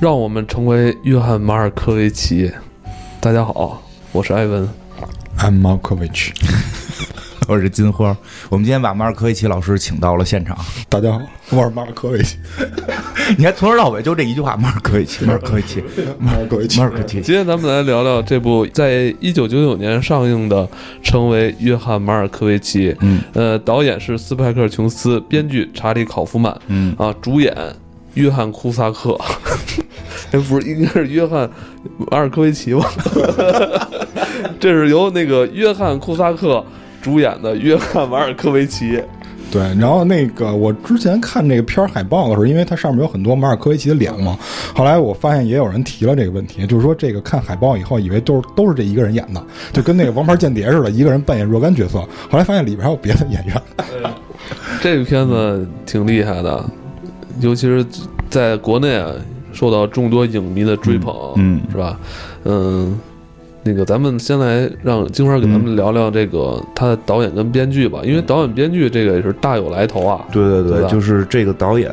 让我们成为约翰·马尔科维奇。大家好，我是艾文。I'm Markovich。我是金花。我们今天把马尔科维奇老师请到了现场。大家好，我是马尔科维奇。你还从头到尾就这一句话：马尔科维奇，马尔科维奇，马尔科维奇马。尔科维奇。今天咱们来聊聊这部在一九九九年上映的《成为约翰·马尔科维奇》。嗯呃，导演是斯派克·琼斯，编剧查理·考夫曼。嗯啊，主演约翰·库萨克。哎，不是，应该是约翰·马尔科维奇吧？这是由那个约翰·库萨克主演的《约翰·马尔科维奇》。对，然后那个我之前看这个片儿海报的时候，因为它上面有很多马尔科维奇的脸嘛，后来我发现也有人提了这个问题，就是说这个看海报以后，以为都是都是这一个人演的，就跟那个《王牌间谍》似的，一个人扮演若干角色。后来发现里边还有别的演员。这个片子挺厉害的，尤其是在国内啊，受到众多影迷的追捧，嗯是吧？嗯，那个咱们先来让金花给咱们聊聊这个他的导演跟编剧吧，因为导演编剧这个也是大有来头啊。对对对，对就是这个导演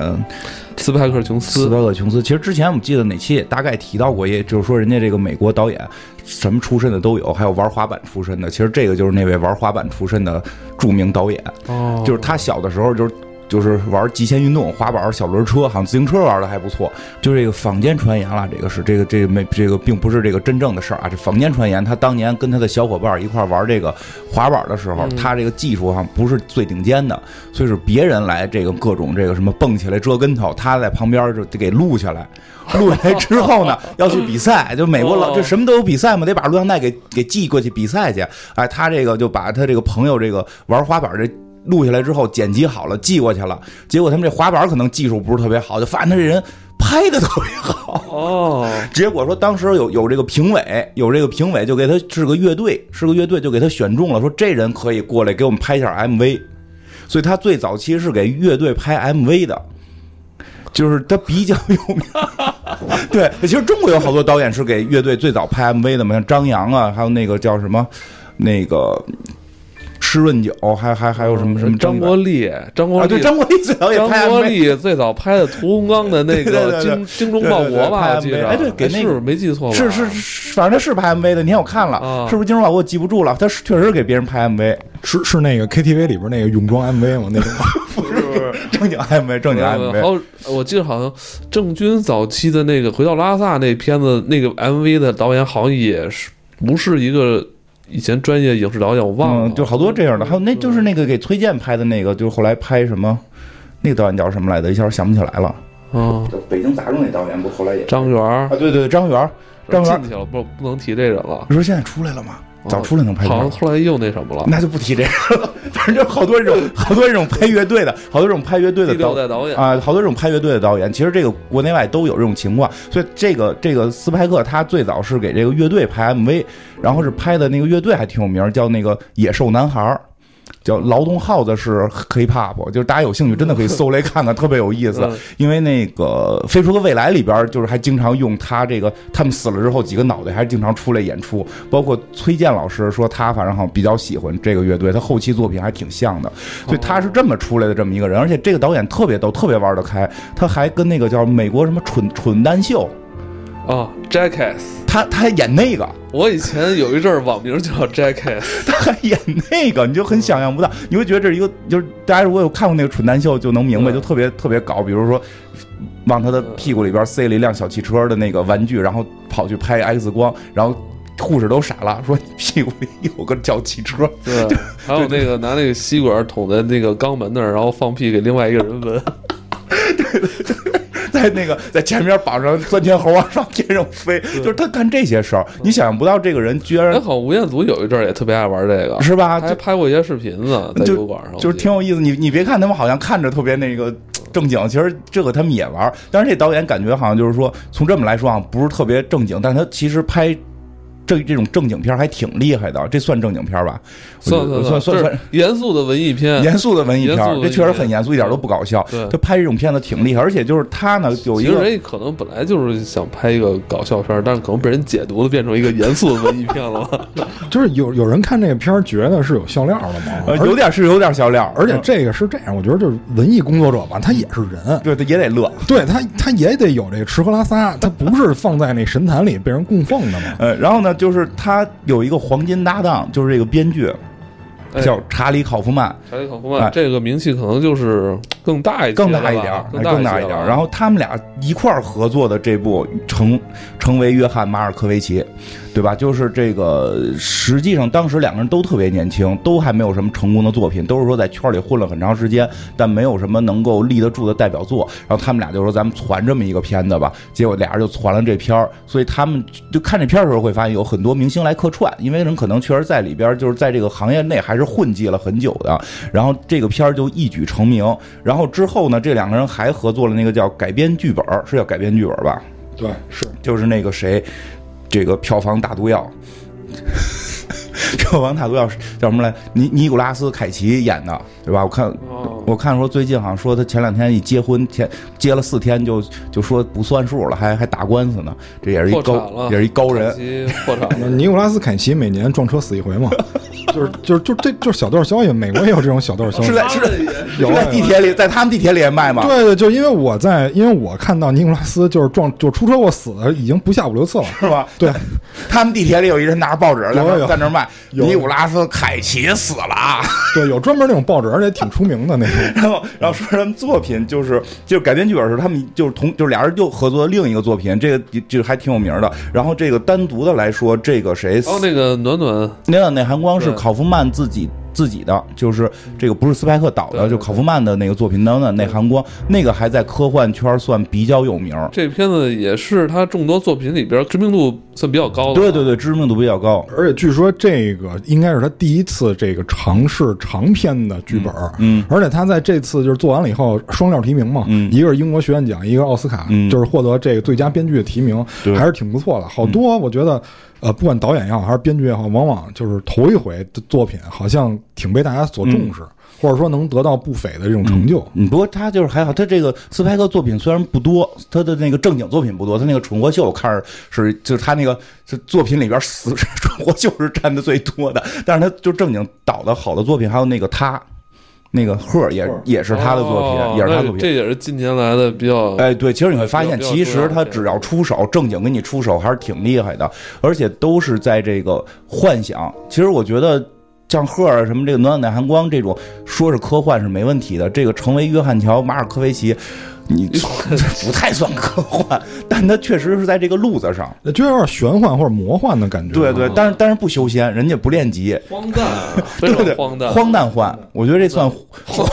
斯派克·琼斯，斯派克·琼斯。其实之前我们记得哪期也大概提到过，也就是说人家这个美国导演什么出身的都有，还有玩滑板出身的。其实这个就是那位玩滑板出身的著名导演。哦，就是他小的时候就是就是玩极限运动，滑板、小轮车，好像自行车玩的还不错。就这个坊间传言了，这个是这个这个没这个并不是这个真正的事儿啊，这坊间传言。他当年跟他的小伙伴一块玩这个滑板的时候，嗯他这个技术上不是最顶尖的，所以是别人来这个各种这个什么蹦起来折跟头，他在旁边就得给录下来。录下来之后呢，要去比赛，就美国老哦这什么都有比赛嘛，得把录像带给给寄过去比赛去。哎，他这个就把他这个朋友这个玩滑板这录下来之后剪辑好了寄过去了，结果他们这滑板可能技术不是特别好，就发现他这人拍的特别好。哦，结果说当时有有这个评委，有这个评委就给他是个乐队，是个乐队就给他选中了，说这人可以过来给我们拍一下 MV。所以他最早期是给乐队拍 MV 的。就是他比较有名，对，其实中国有好多导演是给乐队最早拍 MV 的嘛，像张扬啊，还有那个叫什么，那个施润九，还还还有什么什么张国立，张国啊，立，对，张国立最早也拍张国立最早拍的屠洪刚的那个精精忠报国吧，记着，拍 MV 哎对给那个是没记错吧？是是，反正他是拍 MV 的，你看我看了，啊是不是精忠报国我记不住了，他是确实给别人拍 MV，是是那个 KTV 里边那个泳装 MV 吗？那种不是 不是。正经 MV，正经 MV，好，我记得好像郑钧早期的那个《回到拉萨》那片子，那个 MV 的导演好像也是不是一个以前专业影视导演，我忘了。嗯，就好多这样的，还有那就是那个给崔健拍的那个，就是后来拍什么，那个导演叫什么来着？一下想不起来了。啊，北京杂种那导演不后来也张元儿啊，对对对，张元，张元进去了，不不能提这人了。你说现在出来了吗？早出来能拍好像，后来又那什么了。那就不提这个了。反正就好多这种，好多这种拍乐队的，好多这种拍乐队的导导演啊，好多这种拍乐队的导演，其实这个国内外都有这种情况。所以这个这个斯派克他最早是给这个乐队拍 MV，然后是拍的那个乐队还挺有名，叫那个野兽男孩儿。叫劳动号子是 hip hop，就是大家有兴趣真的可以搜来看看，特别有意思。嗯因为那个《飞出个未来》里边，就是还经常用他这个，他们死了之后几个脑袋还经常出来演出。包括崔健老师说他反正好像比较喜欢这个乐队，他后期作品还挺像的，所以他是这么出来的这么一个人。而且这个导演特别逗，特别玩得开，他还跟那个叫美国什么蠢蠢蛋秀，啊，Jackass，他他还演那个。我以前有一阵儿网名叫 Jackass，他还演那个，你就很想象不到，你会觉得这是一个，就是大家如果有看过那个蠢蛋秀，就能明白，嗯就特别特别搞。比如说，往他的屁股里边塞了一辆小汽车的那个玩具，然后跑去拍 X 光，然后护士都傻了，说你屁股里有个小汽车。对，还有那个拿那个吸管捅在那个肛门那儿，然后放屁给另外一个人闻。在那个 在前面绑上钻天猴往上天上飞，就是他干这些事儿，你想象不到这个人居然。还好吴彦祖有一阵儿也特别爱玩这个，是吧？还拍过一些视频呢，在就油管上，就是挺有意思。你你别看他们好像看着特别那个正经，其实这个他们也玩儿。但是这导演感觉好像就是说，从这么来说啊，不是特别正经，但是他其实拍这这种正经片还挺厉害的，这算正经片吧？算算算算算是严肃的文艺片，严肃的文艺片这确实很严肃，一点都不搞笑。对他拍这种片子挺厉害，而且就是他呢有一个人可能本来就是想拍一个搞笑片，但是可能被人解读的变成一个严肃的文艺片了。就是有有人看这个片儿觉得是有笑料的嘛，呃而有点是有点笑料，而且嗯这个是这样，我觉得就是文艺工作者吧，他也是人，对他也得乐。对他他也得有这个吃喝拉撒，他不是放在那神坛里被人供奉的嘛。呃，然后呢，就是他有一个黄金搭档，就是这个编剧哎。叫查理·考夫曼，查理考夫哎。曼这个名气可能就是更大一更大一点儿，更大一点儿。然后他们俩一块儿合作的这部成成为约翰·马尔科维奇，对吧？就是这个，实际上当时两个人都特别年轻，都还没有什么成功的作品，都是说在圈里混了很长时间，但没有什么能够立得住的代表作。然后他们俩就说：“咱们传这么一个片子吧。”结果俩人就传了这片儿，所以他们就看这片儿的时候会发现有很多明星来客串，因为人可能确实在里边儿就是在这个行业内还是混迹了很久的。然后这个片儿就一举成名。然后之后呢，这两个人还合作了那个叫改编剧本儿，是叫改编剧本吧？对，是就是那个谁，这个票房大毒药，票房大毒药叫什么来？尼尼古拉斯凯奇演的，对吧？我看，我看说最近好像说他前两天一结婚，前结了四天就就说不算数了，还还打官司呢。这也是一高，也是一高人破产那了。尼古拉斯凯奇每年撞车死一回嘛，就是就是就这就是小道消息，美国也有这种小道消息是。在是在在地铁里，在他们地铁里也卖吗？对对，就因为我在，因为我看到尼古拉斯就是撞就出车祸死的，已经不下五六次了。是吧？对，他们地铁里有一人拿着报纸在那有有在那卖，有尼古拉斯凯奇死了啊。对，有专门那种报纸，而且挺出名的那种。然后，然后说他们作品就是就是改编剧本是他们就是同就是俩人又合作了另一个作品，这个就还挺有名的。然后这个单独的来说，这个谁，哦那个暖暖，那暖内含光是考夫曼自己自己的，就是这个不是斯派克导的，就考夫曼的那个作品《暖暖内含光》，那个还在科幻圈算比较有名。这片子也是他众多作品里边知名度算比较高的。对对对，知名度比较高。而且据说这个应该是他第一次这个尝试长篇的剧本，嗯而且他在这次就是做完了以后双料提名嘛，嗯一个是英国学院奖，一个奥斯卡，嗯就是获得这个最佳编剧的提名，对还是挺不错的。好多我觉得，呃，不管导演也好，还是编剧也好，往往就是头一回的作品，好像挺被大家所重视，或者说能得到不菲的这种成就。嗯，不过他就是还好，他这个斯派克作品虽然不多，他的那个正经作品不多，他那个蠢货秀我看着是就是他那个这作品里边死 蠢货秀是占的最多的，但是他就正经导的好的作品还有那个他，那个赫也也是他的作品，哦也是他作品。这也是近年来的比较。哎，对，其实你会发现，其实他只要出手，正经给你出手还是挺厉害的，而且都是在这个幻想。其实我觉得像赫尔什么这个暖暖的寒光这种，说是科幻是没问题的。这个成为约翰乔马尔科维奇，你 不太算科幻，但它确实是在这个路子上。就有点玄幻或者魔幻的感觉。对对，但是但是不修仙，人家不练级，荒诞，非 对对，常荒诞，荒诞幻，我觉得这算荒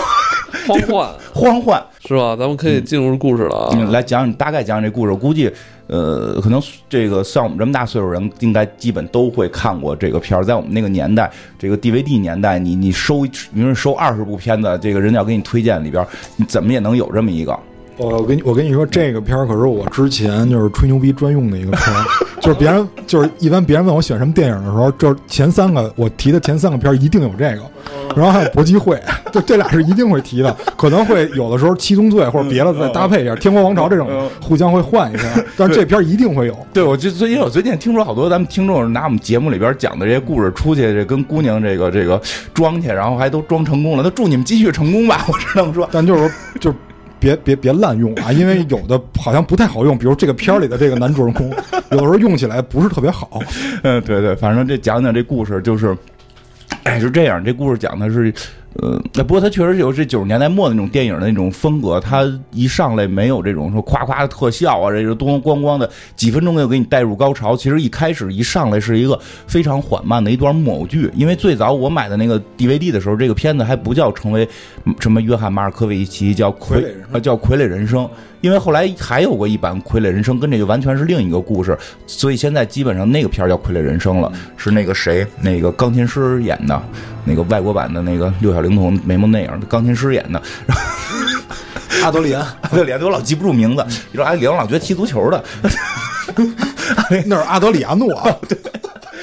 幻荒幻。是吧？咱们可以进入故事了啊。嗯，来讲讲大概讲讲这故事。我估计，呃，可能这个像我们这么大岁数人，应该基本都会看过这个片儿。在我们那个年代，这个 DVD 年代，你你收，比如说收二十部片子，这个人家要给你推荐里边，你怎么也能有这么一个。我我跟你我跟你说，这个片儿可是我之前就是吹牛逼专用的一个片儿，就是别人就是一般别人问我选什么电影的时候，就是前三个我提的前三个片儿一定有这个，然后还有搏击会，就这俩是一定会提的，可能会有的时候七宗罪或者别的再搭配一下，天国王朝这种互相会换一下，但是这片儿一定会有。对，我就最近我最近听说好多咱们听众拿我们节目里边讲的这些故事出去，这跟姑娘这个这个装去，然后还都装成功了。那祝你们继续成功吧，我只能说。但就是说，就是别别别滥用啊，因为有的 好像不太好用，比如这个片儿里的这个男主人公，有的时候用起来不是特别好。嗯，对对，反正这讲讲这故事就是，哎，是这样，这故事讲的是。呃，那不过它确实有这九十年代末的那种电影的那种风格，它一上来没有这种说夸夸的特效啊，这个咚咣咣的几分钟就给你带入高潮。其实一开始一上来是一个非常缓慢的一段木偶剧，因为最早我买的那个 DVD 的时候，这个片子还不叫成为什么约翰马尔科维奇，叫傀傀儡呃叫傀儡人生。因为后来还有过一版《傀儡人生》，跟这就完全是另一个故事，所以现在基本上那个片儿叫《傀儡人生》了，是那个谁，那个钢琴师演的，那个外国版的那个六小龄童眉毛那样的钢琴师演的。然 后阿德里安，对，脸我老记不住名字，你说阿德里安，我老觉得踢足球的，那是阿德里亚诺。啊，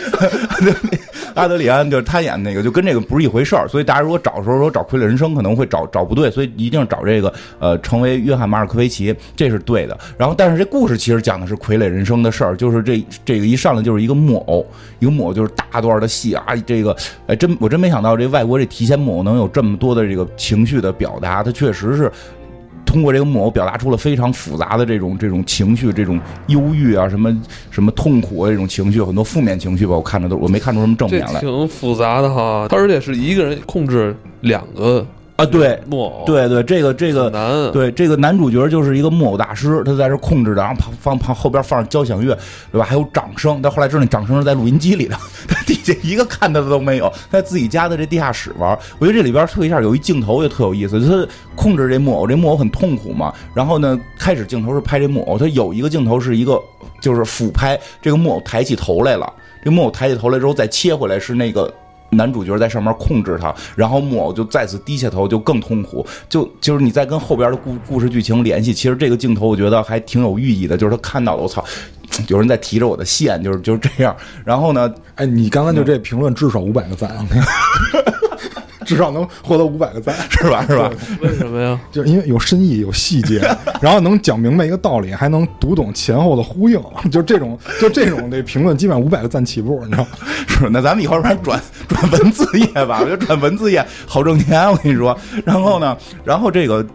阿德里安就是他演那个，就跟这个不是一回事儿。所以大家如果找的时候说找傀儡人生，可能会找找不对，所以一定找这个呃，成为约翰马尔科维奇，这是对的。然后，但是这故事其实讲的是傀儡人生的事儿，就是这这个一上来就是一个木偶，一个木偶就是大段的戏啊，这个哎真我真没想到这外国这提线木偶能有这么多的这个情绪的表达，它确实是。通过这个木偶表达出了非常复杂的这种这种情绪，这种忧郁啊，什么什么痛苦啊，这种情绪，很多负面情绪吧。我看着都我没看出什么正面来。挺复杂的哈，而且是一个人控制两个。啊，对木偶，对对，这个这个难，对这个男主角就是一个木偶大师，他在这控制着，然后旁放旁后边放着交响乐，对吧？还有掌声，但后来知道那掌声是在录音机里的，他底下一个看他的都没有，在自己家的这地下室玩。我觉得这里边特一下有一镜头也特有意思，他控制这木偶，这木偶很痛苦嘛。然后呢，开始镜头是拍这木偶，他有一个镜头是一个就是俯拍，这个木偶抬起头来了，这木偶抬起头来之后再切回来是那个。男主角在上面控制他，然后木偶就再次低下头，就更痛苦。就就是你在跟后边的故故事剧情联系，其实这个镜头我觉得还挺有寓意的。就是他看到了，我操，有人在提着我的线，就是就是这样。然后呢，哎，你刚刚就这评论至少五百个赞。至少能获得五百个赞，是吧？是吧？为什么呀？就是因为有深意、有细节，然后能讲明白一个道理，还能读懂前后的呼应。就这种，就这种这评论，基本上五百个赞起步，你知道吗？是。那咱们以后然转转文字业吧，我觉得转文字业好挣钱。我跟你说。然后呢，然后这个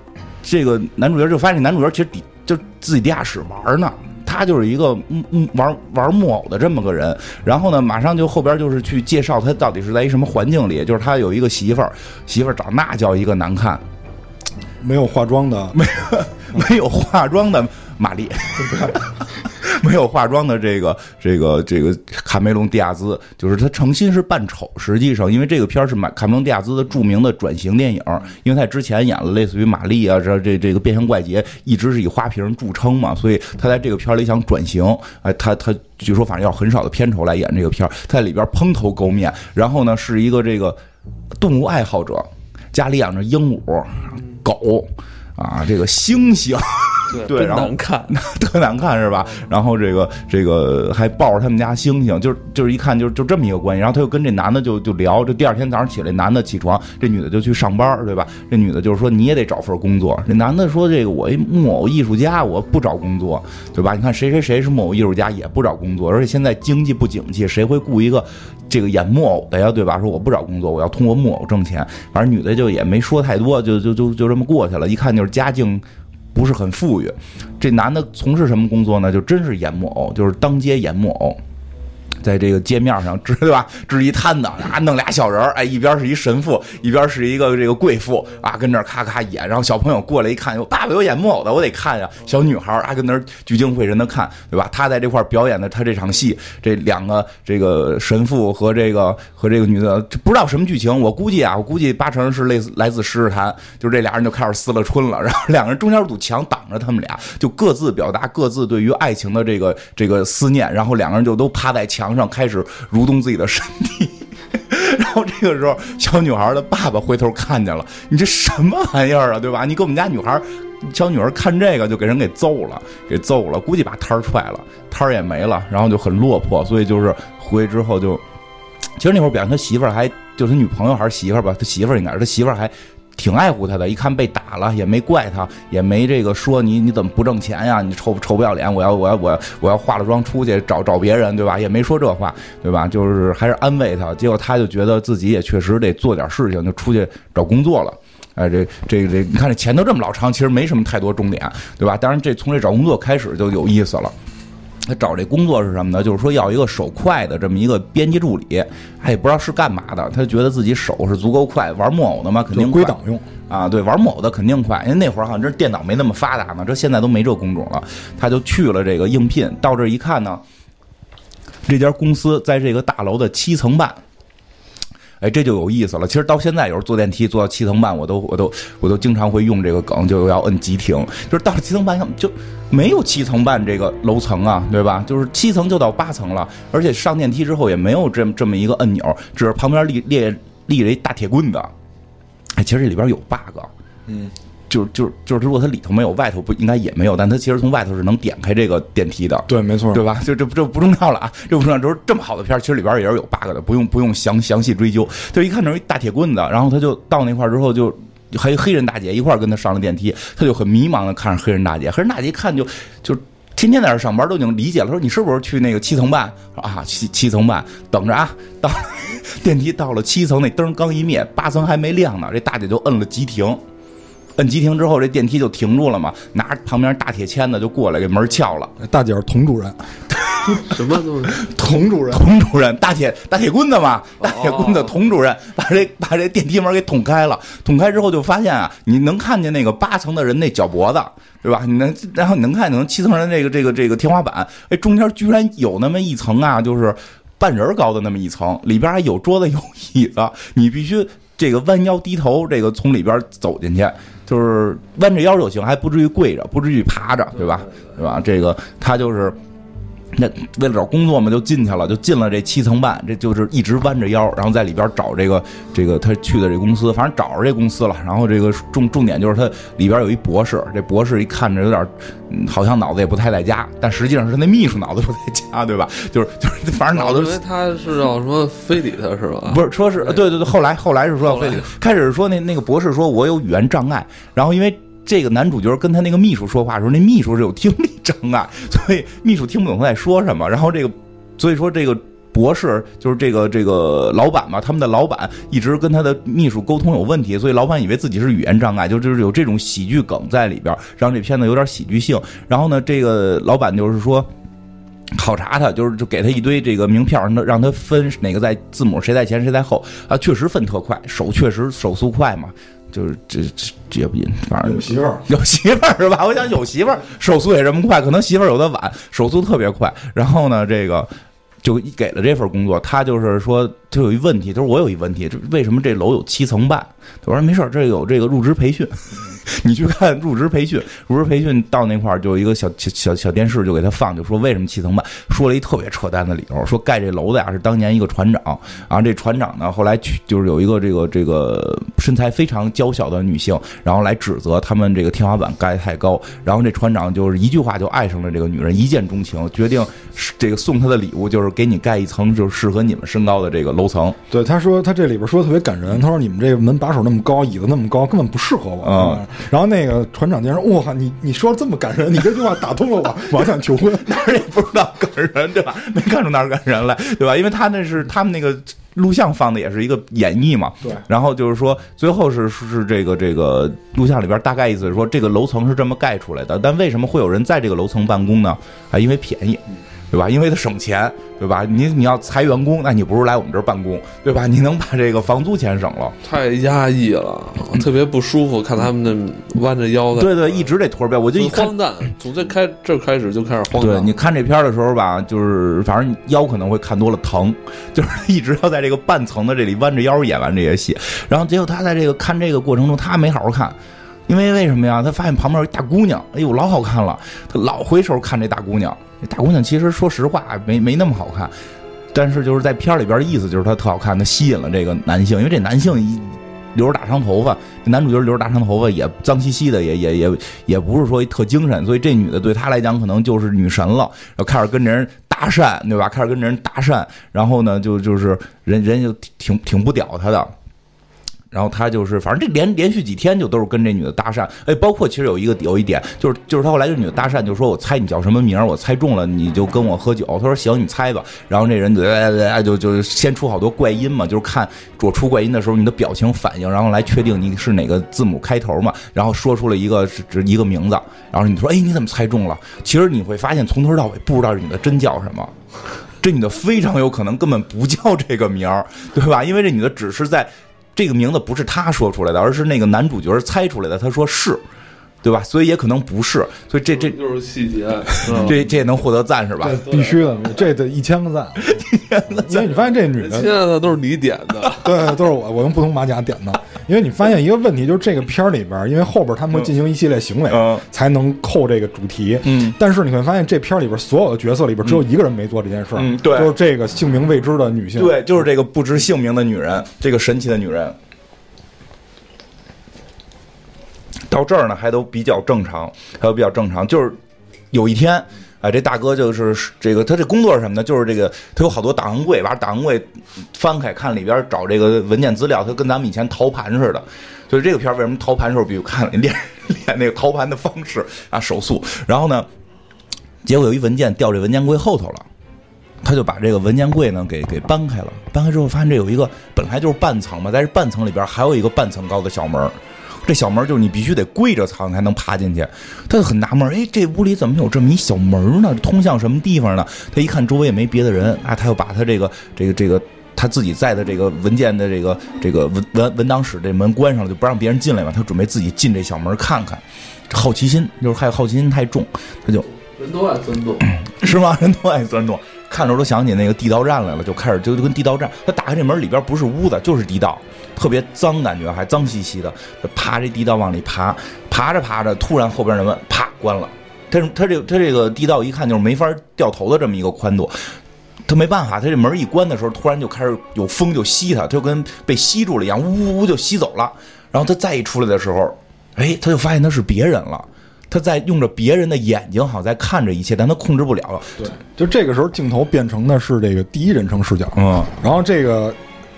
这个男主角就发现，男主角其实底就自己地下室玩呢。他就是一个嗯嗯玩玩木偶的这么个人，然后呢，马上就后边就是去介绍他到底是在一什么环境里，就是他有一个媳妇儿，媳妇儿长那叫一个难看，没有化妆的，没有 没有化妆的玛丽。没有化妆的这个这个这个卡梅隆·迪亚兹，就是他诚心是扮丑。实际上，因为这个片儿是马卡梅隆·迪亚兹的著名的转型电影，因为他之前演了类似于玛丽啊，这这这个变形怪杰，一直是以花瓶著称嘛，所以他在这个片里想转型。哎，他他据说反正要很少的片酬来演这个片，在里边蓬头垢面，然后呢是一个这个动物爱好者，家里养着鹦鹉、狗啊，这个猩猩。对，然后难看，特难看是吧？然后这个这个还抱着他们家星星，就是就是一看就就这么一个关系。然后他就跟这男的就就聊，就第二天早上起来，男的起床，这女的就去上班，对吧？这女的就是说你也得找份工作。这男的说这个我一木偶艺术家，我不找工作，对吧？你看谁谁谁是木偶艺术家也不找工作，而且现在经济不景气，谁会雇一个这个演木偶的呀？对吧？说我不找工作，我要通过木偶挣钱。反正女的就也没说太多，就就就就这么过去了。一看就是家境。不是很富裕，这男的从事什么工作呢？就真是演木偶，就是当街演木偶。在这个街面上支对吧，支一摊子啊，弄俩小人儿，哎，一边是一神父，一边是一个这个贵妇啊，跟这咔咔演。然后小朋友过来一看，哟，爸爸有演木偶的，我得看呀。小女孩啊，跟那聚精会神的看，对吧？他在这块表演的他这场戏，这两个这个神父和这个和这个女的不知道什么剧情，我估计啊，我估计八成是类似来自十日谈，就这俩人就开始撕了春了。然后两个人中间有堵墙挡着他们俩，就各自表达各自对于爱情的这个这个思念。然后两个人就都趴在墙。墙上开始蠕动自己的身体，然后这个时候，小女孩的爸爸回头看见了，你这什么玩意儿啊，对吧？你给我们家女孩，小女儿看这个就给人给揍了，给揍了，估计把摊儿踹了，摊儿也没了，然后就很落魄，所以就是回去之后就，其实那会儿表现他媳妇儿还就是他女朋友还是媳妇儿吧，他媳妇儿应该是他媳妇儿还。挺爱护他的，一看被打了也没怪他，也没这个说你你怎么不挣钱呀？你臭臭不要脸！我要我要我要我要化了妆出去找找别人，对吧？也没说这话，对吧？就是还是安慰他。结果他就觉得自己也确实得做点事情，就出去找工作了。哎，这这这，你看这前头这么老长，其实没什么太多重点，对吧？当然这从这找工作开始就有意思了。他找这工作是什么呢？就是说要一个手快的这么一个编辑助理，他也不知道是干嘛的。他觉得自己手是足够快，玩木偶的嘛，肯定归档用啊。对，玩木偶的肯定快，因为那会儿好像这电脑没那么发达呢，这现在都没这工种了。他就去了这个应聘，到这一看呢，这家公司在这个大楼的七层半。哎，这就有意思了。其实到现在，有时候坐电梯坐到七层半，我都我都我都经常会用这个梗，就要摁急停。就是到了七层半，就没有七层半这个楼层啊，对吧？就是七层就到八层了，而且上电梯之后也没有这么这么一个按钮，只是旁边立立立着一大铁棍子。哎，其实这里边有 bug，嗯，就就就是如果它里头没有，外头不应该也没有，但它其实从外头是能点开这个电梯的。对，没错，对吧？就这这不重要了啊，这不重要，就是这么好的片儿，其实里边也是有 bug 的，不用不用详详细追究。就一看着一大铁棍子，然后他就到那块儿之后，就还有黑人大姐一块儿跟他上了电梯，他就很迷茫的看着黑人大姐，黑人大姐一看就就天天在这儿上班，都已经理解了，说你是不是去那个七层半？说啊，七七层半，等着啊，到 电梯到了七层，那灯刚一灭，八层还没亮呢，这大姐就摁了急停。摁急停之后，这电梯就停住了嘛，拿着旁边大铁签子就过来给门撬了。大姐是佟主任，什么东西？童主任，佟主任，大铁大铁棍子嘛，大铁棍子，佟主任把这把这电梯门给捅开了。捅开之后就发现啊，你能看见那个八层的人那脚脖子，对吧？你能，然后你能看见七层人这个这个这个天花板，哎，中间居然有那么一层啊，就是半人高的那么一层，里边还有桌子有椅子，你必须这个弯腰低头，这个从里边走进去。就是弯着腰就行，还不至于跪着，不至于趴着，对吧？对吧？这个他就是那为了找工作嘛，就进去了，就进了这七层半，这就是一直弯着腰，然后在里边找这个这个他去的这公司，反正找着这公司了。然后这个重重点就是他里边有一博士，这博士一看着有点好像脑子也不太在家，但实际上是那秘书脑子不在家，对吧？就是就是反正脑子。因为他是要说非礼他是吧？不是，说是对对对，后来后来是说要非礼，开始是说那那个博士说我有语言障碍，然后因为。这个男主角跟他那个秘书说话的时候，那秘书是有听力障碍，所以秘书听不懂他在说什么。然后这个，所以说这个博士就是这个这个老板嘛，他们的老板一直跟他的秘书沟通有问题，所以老板以为自己是语言障碍，就就是有这种喜剧梗在里边，让这片子有点喜剧性。然后呢，这个老板就是说考察他，就是就给他一堆这个名片，让他让他分哪个在字母谁在前谁在后啊，确实分特快，手确实手速快嘛。就是这这也不反正有媳妇儿，有媳妇儿是吧？我想有媳妇儿，手速也这么快，可能媳妇儿有的晚，手速特别快。然后呢，这个就给了这份工作，他就是说，就有一问题，他说我有一问题，为什么这楼有七层半？他说没事儿，这有这个入职培训。你去看入职培训，入职培训到那块儿就有一个小小小电视就给他放，就说为什么七层半，说了一特别扯淡的理由，说盖这楼的呀是当年一个船长，然后这船长呢后来去就是有一个这个这个身材非常娇小的女性，然后来指责他们这个天花板盖太高，然后这船长就是一句话就爱上了这个女人，一见钟情，决定这个送她的礼物就是给你盖一层就是适合你们身高的这个楼层。对，他说他这里边说的特别感人，他说你们这个门把手那么高，椅子那么高，根本不适合我。嗯。然后那个船长竟然说：“哇，你你说这么感人，你这句话打动了我，我想求婚。”当然也不知道感人，对吧？没看出哪儿感人来，对吧？因为他那是他们那个录像放的也是一个演绎嘛。对。然后就是说，最后是是这个这个录像里边大概意思是说，这个楼层是这么盖出来的，但为什么会有人在这个楼层办公呢？啊，因为便宜。对吧？因为他省钱，对吧？你你要裁员工，那你不如来我们这儿办公，对吧？你能把这个房租钱省了。太压抑了，特别不舒服。看他们那弯着腰的，对对，一直得驼背，我就一荒诞。从这开这开始就开始荒诞。对，你看这片的时候吧，就是反正腰可能会看多了疼，就是一直要在这个半层的这里弯着腰演完这些戏。然后结果他在这个看这个过程中，他没好好看，因为为什么呀？他发现旁边有一大姑娘，哎呦，老好看了，他老回首看这大姑娘。这大姑娘其实说实话没没那么好看，但是就是在片里边的意思就是她特好看，她吸引了这个男性，因为这男性一留着大长头发，男主角留着大长头发也脏兮兮的，也也也也不是说特精神，所以这女的对他来讲可能就是女神了，然后开始跟人搭讪，对吧？开始跟人搭讪，然后呢就就是人人就挺挺不屌他的。然后他就是，反正这连连续几天就都是跟这女的搭讪，哎，包括其实有一个有一点，就是就是他后来这女的搭讪，就说我猜你叫什么名儿我猜中了你就跟我喝酒。他说行，你猜吧。然后这人就就就先出好多怪音嘛，就是看我出怪音的时候你的表情反应，然后来确定你是哪个字母开头嘛。然后说出了一个是一个名字，然后你说哎你怎么猜中了？其实你会发现从头到尾不知道这女的真叫什么，这女的非常有可能根本不叫这个名儿，对吧？因为这女的只是在。这个名字不是他说出来的，而是那个男主角猜出来的。他说是。对吧？所以也可能不是，所以这这就是细节，这这也能获得赞是吧？必须的，这得一千个赞，因为你发现这女的，现在都是你点的，对，都是我，我用不同马甲点的。因为你发现一个问题，就是这个片儿里边，因为后边他们会进行一系列行为，才能扣这个主题。嗯，但是你会发现这片儿里边所有的角色里边，只有一个人没做这件事儿，嗯，对，就是这个姓名未知的女性，对，就是这个不知姓名的女人，这个神奇的女人。到这儿呢还都比较正常，还都比较正常。就是有一天，哎，这大哥就是这个他这工作是什么呢？就是这个他有好多档案柜，把档案柜翻开看里边找这个文件资料，他跟咱们以前陶盘似的。所以这个片为什么陶盘时候，比如看练练那个陶盘的方式啊手速，然后呢，结果有一文件掉这文件柜后头了。他就把这个文件柜呢给给搬开了，搬开之后发现这有一个本来就是半层嘛，在这半层里边还有一个半层高的小门这小门就是你必须得跪着藏才能爬进去。他就很纳闷，哎，这屋里怎么有这么一小门呢？通向什么地方呢？他一看周围也没别的人啊，他又把他这个这个这个他自己在的这个文件的这个这个文文文档室这门关上了，就不让别人进来嘛。他准备自己进这小门看看，好奇心就是还有好奇心太重，他就人都爱钻洞，是吗？人都爱钻洞。看着都想起那个地道战来了，就开始就就跟地道战。他打开这门里边不是屋子，就是地道，特别脏，感觉还脏兮兮的。他爬这地道往里爬，爬着爬着，突然后边的门啪关了。他他这他这个地道一看就是没法掉头的这么一个宽度，他没办法，他这门一关的时候，突然就开始有风就吸他，就跟被吸住了一样，呜呜呜就吸走了。然后他再一出来的时候，哎，他就发现他是别人了。他在用着别人的眼睛，好像在看着一切，但他控制不了。对，就这个时候镜头变成的是这个第一人称视角。嗯，然后这个。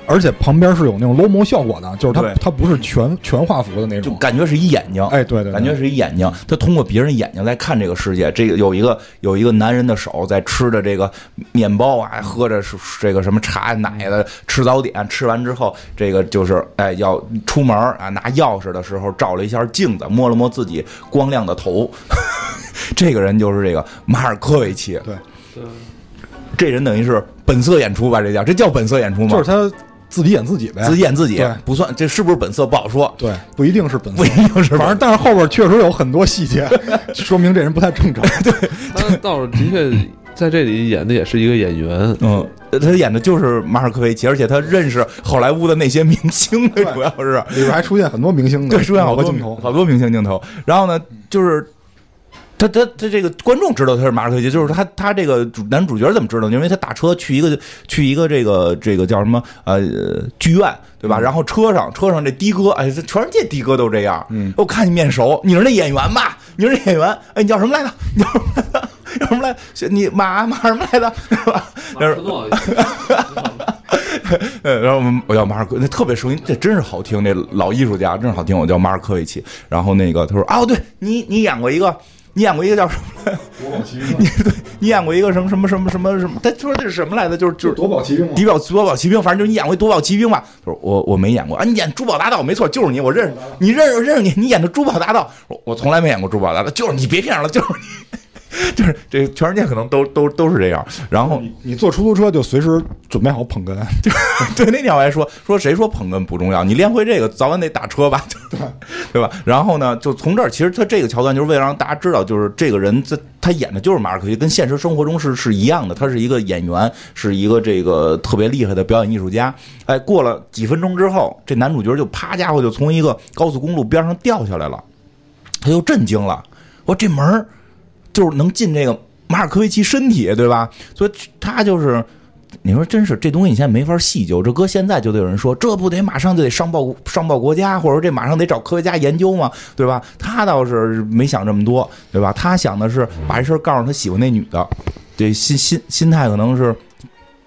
而且旁边是有那种 low mo 效果的，就是它它不是全全画幅的那种，就感觉是一眼睛，哎，对对，感觉是一眼睛。他通过别人眼睛来看这个世界。这个有一个有一个男人的手在吃着这个面包啊，喝着是这个什么茶奶的，吃早点。吃完之后，这个就是哎要出门啊，拿钥匙的时候照了一下镜子，摸了摸自己光亮的头。这个人就是这个马尔科维奇。对，这人等于是本色演出吧？这叫这叫本色演出吗？就是他。自己演自己呗，自己演自己不算，这是不是本色不好说。对，不一定是本色，不一定是。反正，但是后边确实有很多细节，说明这人不太正常。对，他倒是的确在这里演的也是一个演员。嗯，他演的就是马尔科维奇，而且他认识好莱坞的那些明星，主要是里边还出现很多明星，对，出现好多镜头，好多明星镜头。然后呢，就是。他他他这个观众知道他是马尔科维奇，就是他他这个主男主角怎么知道？因为他打车去一个去一个这个这个叫什么呃剧院对吧？然后车上车上这的哥，哎，这全世界的哥都这样。嗯，我看你面熟，你是那演员吧？你是那演员？哎，你叫什么来着？你叫什么来着？叫什么来？你马马什么来着？是吧？然后我们我叫马尔科，那特别声音，这真是好听。那老艺术家真是好听。我叫马尔科维奇。然后那个他说啊，对你你演过一个。你演过一个叫什么？夺宝奇兵。你对，你演过一个什么什么什么什么什么？他说这是什么来着？就是就是夺宝奇兵。夺宝夺宝奇兵，反正就是你演过夺宝奇兵吧？他说我我没演过啊。你演珠宝大盗没错，就是你，我认识你，认识认识你，你演的珠宝大盗。我我从来没演过珠宝大盗，就是你，别骗人了，就是你。就是这全世界可能都都都是这样。然后你坐出租车就随时准备好捧哏。对，那天我还说说谁说捧哏不重要？你练会这个，早晚得打车吧？对 对吧？然后呢，就从这儿，其实他这个桥段就是为了让大家知道，就是这个人在他演的就是马尔科维，跟现实生活中是是一样的。他是一个演员，是一个这个特别厉害的表演艺术家。哎，过了几分钟之后，这男主角就啪家伙就从一个高速公路边上掉下来了，他就震惊了。我这门儿。就是能进这个马尔科维奇身体，对吧？所以他就是，你说真是这东西，你现在没法细究。这搁现在就得有人说，这不得马上就得上报上报国家，或者说这马上得找科学家研究嘛？对吧？他倒是没想这么多，对吧？他想的是把这事告诉他喜欢那女的，这心心心态可能是，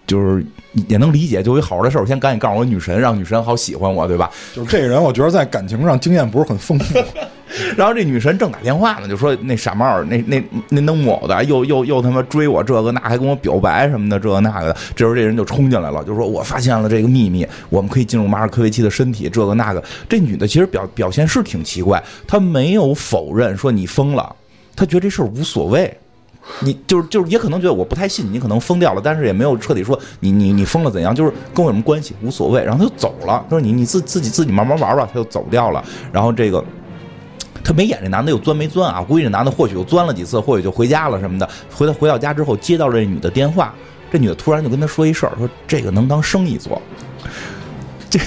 就是也能理解。就一好好的事儿，我先赶紧告诉我女神，让女神好喜欢我，对吧？就是这个人，我觉得在感情上经验不是很丰富。然后这女神正打电话呢，就说那傻帽那那那弄我的，又又又他妈追我这个那，还跟我表白什么的，这个那个的。这时候这人就冲进来了，就说我发现了这个秘密，我们可以进入马尔科维奇的身体，这个那个。这女的其实表表现是挺奇怪，她没有否认说你疯了，她觉得这事儿无所谓。你就是就是也可能觉得我不太信你，可能疯掉了，但是也没有彻底说你你你疯了怎样，就是跟我有什么关系，无所谓。然后他就走了，他说你你自自己自己慢慢玩吧，他就走掉了。然后这个。他没演这男的又钻没钻啊？估计这男的或许又钻了几次，或许就回家了什么的。回到回到家之后，接到这女的电话，这女的突然就跟他说一事儿，说这个能当生意做。这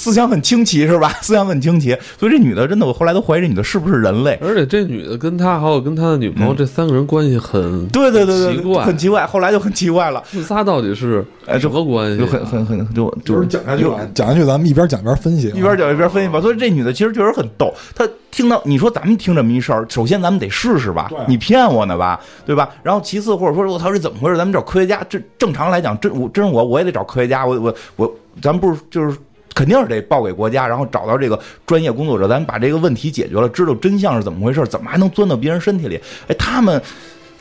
思想很清奇是吧？思想很清奇，所以这女的真的，我后来都怀疑这女的是不是人类。而且这女的跟他还有跟他的女朋友这三个人关系很对对对对，奇怪很奇怪。后来就很奇怪了，这仨到底是哎什么关系就啊？很很很就就就是讲下去吧，讲下去，咱们一边讲一边分析啊，一边讲一边分析吧。所以这女的其实确实很逗。她听到你说咱们听这么一事儿，首先咱们得试试吧，你骗我呢吧，对吧？然后其次或者说我操这怎么回事？咱们找科学家。这正常来讲，真我真是我我也得找科学家。我我我，咱们不是就是。肯定是得报给国家，然后找到这个专业工作者，咱们把这个问题解决了，知道真相是怎么回事，怎么还能钻到别人身体里？哎，他们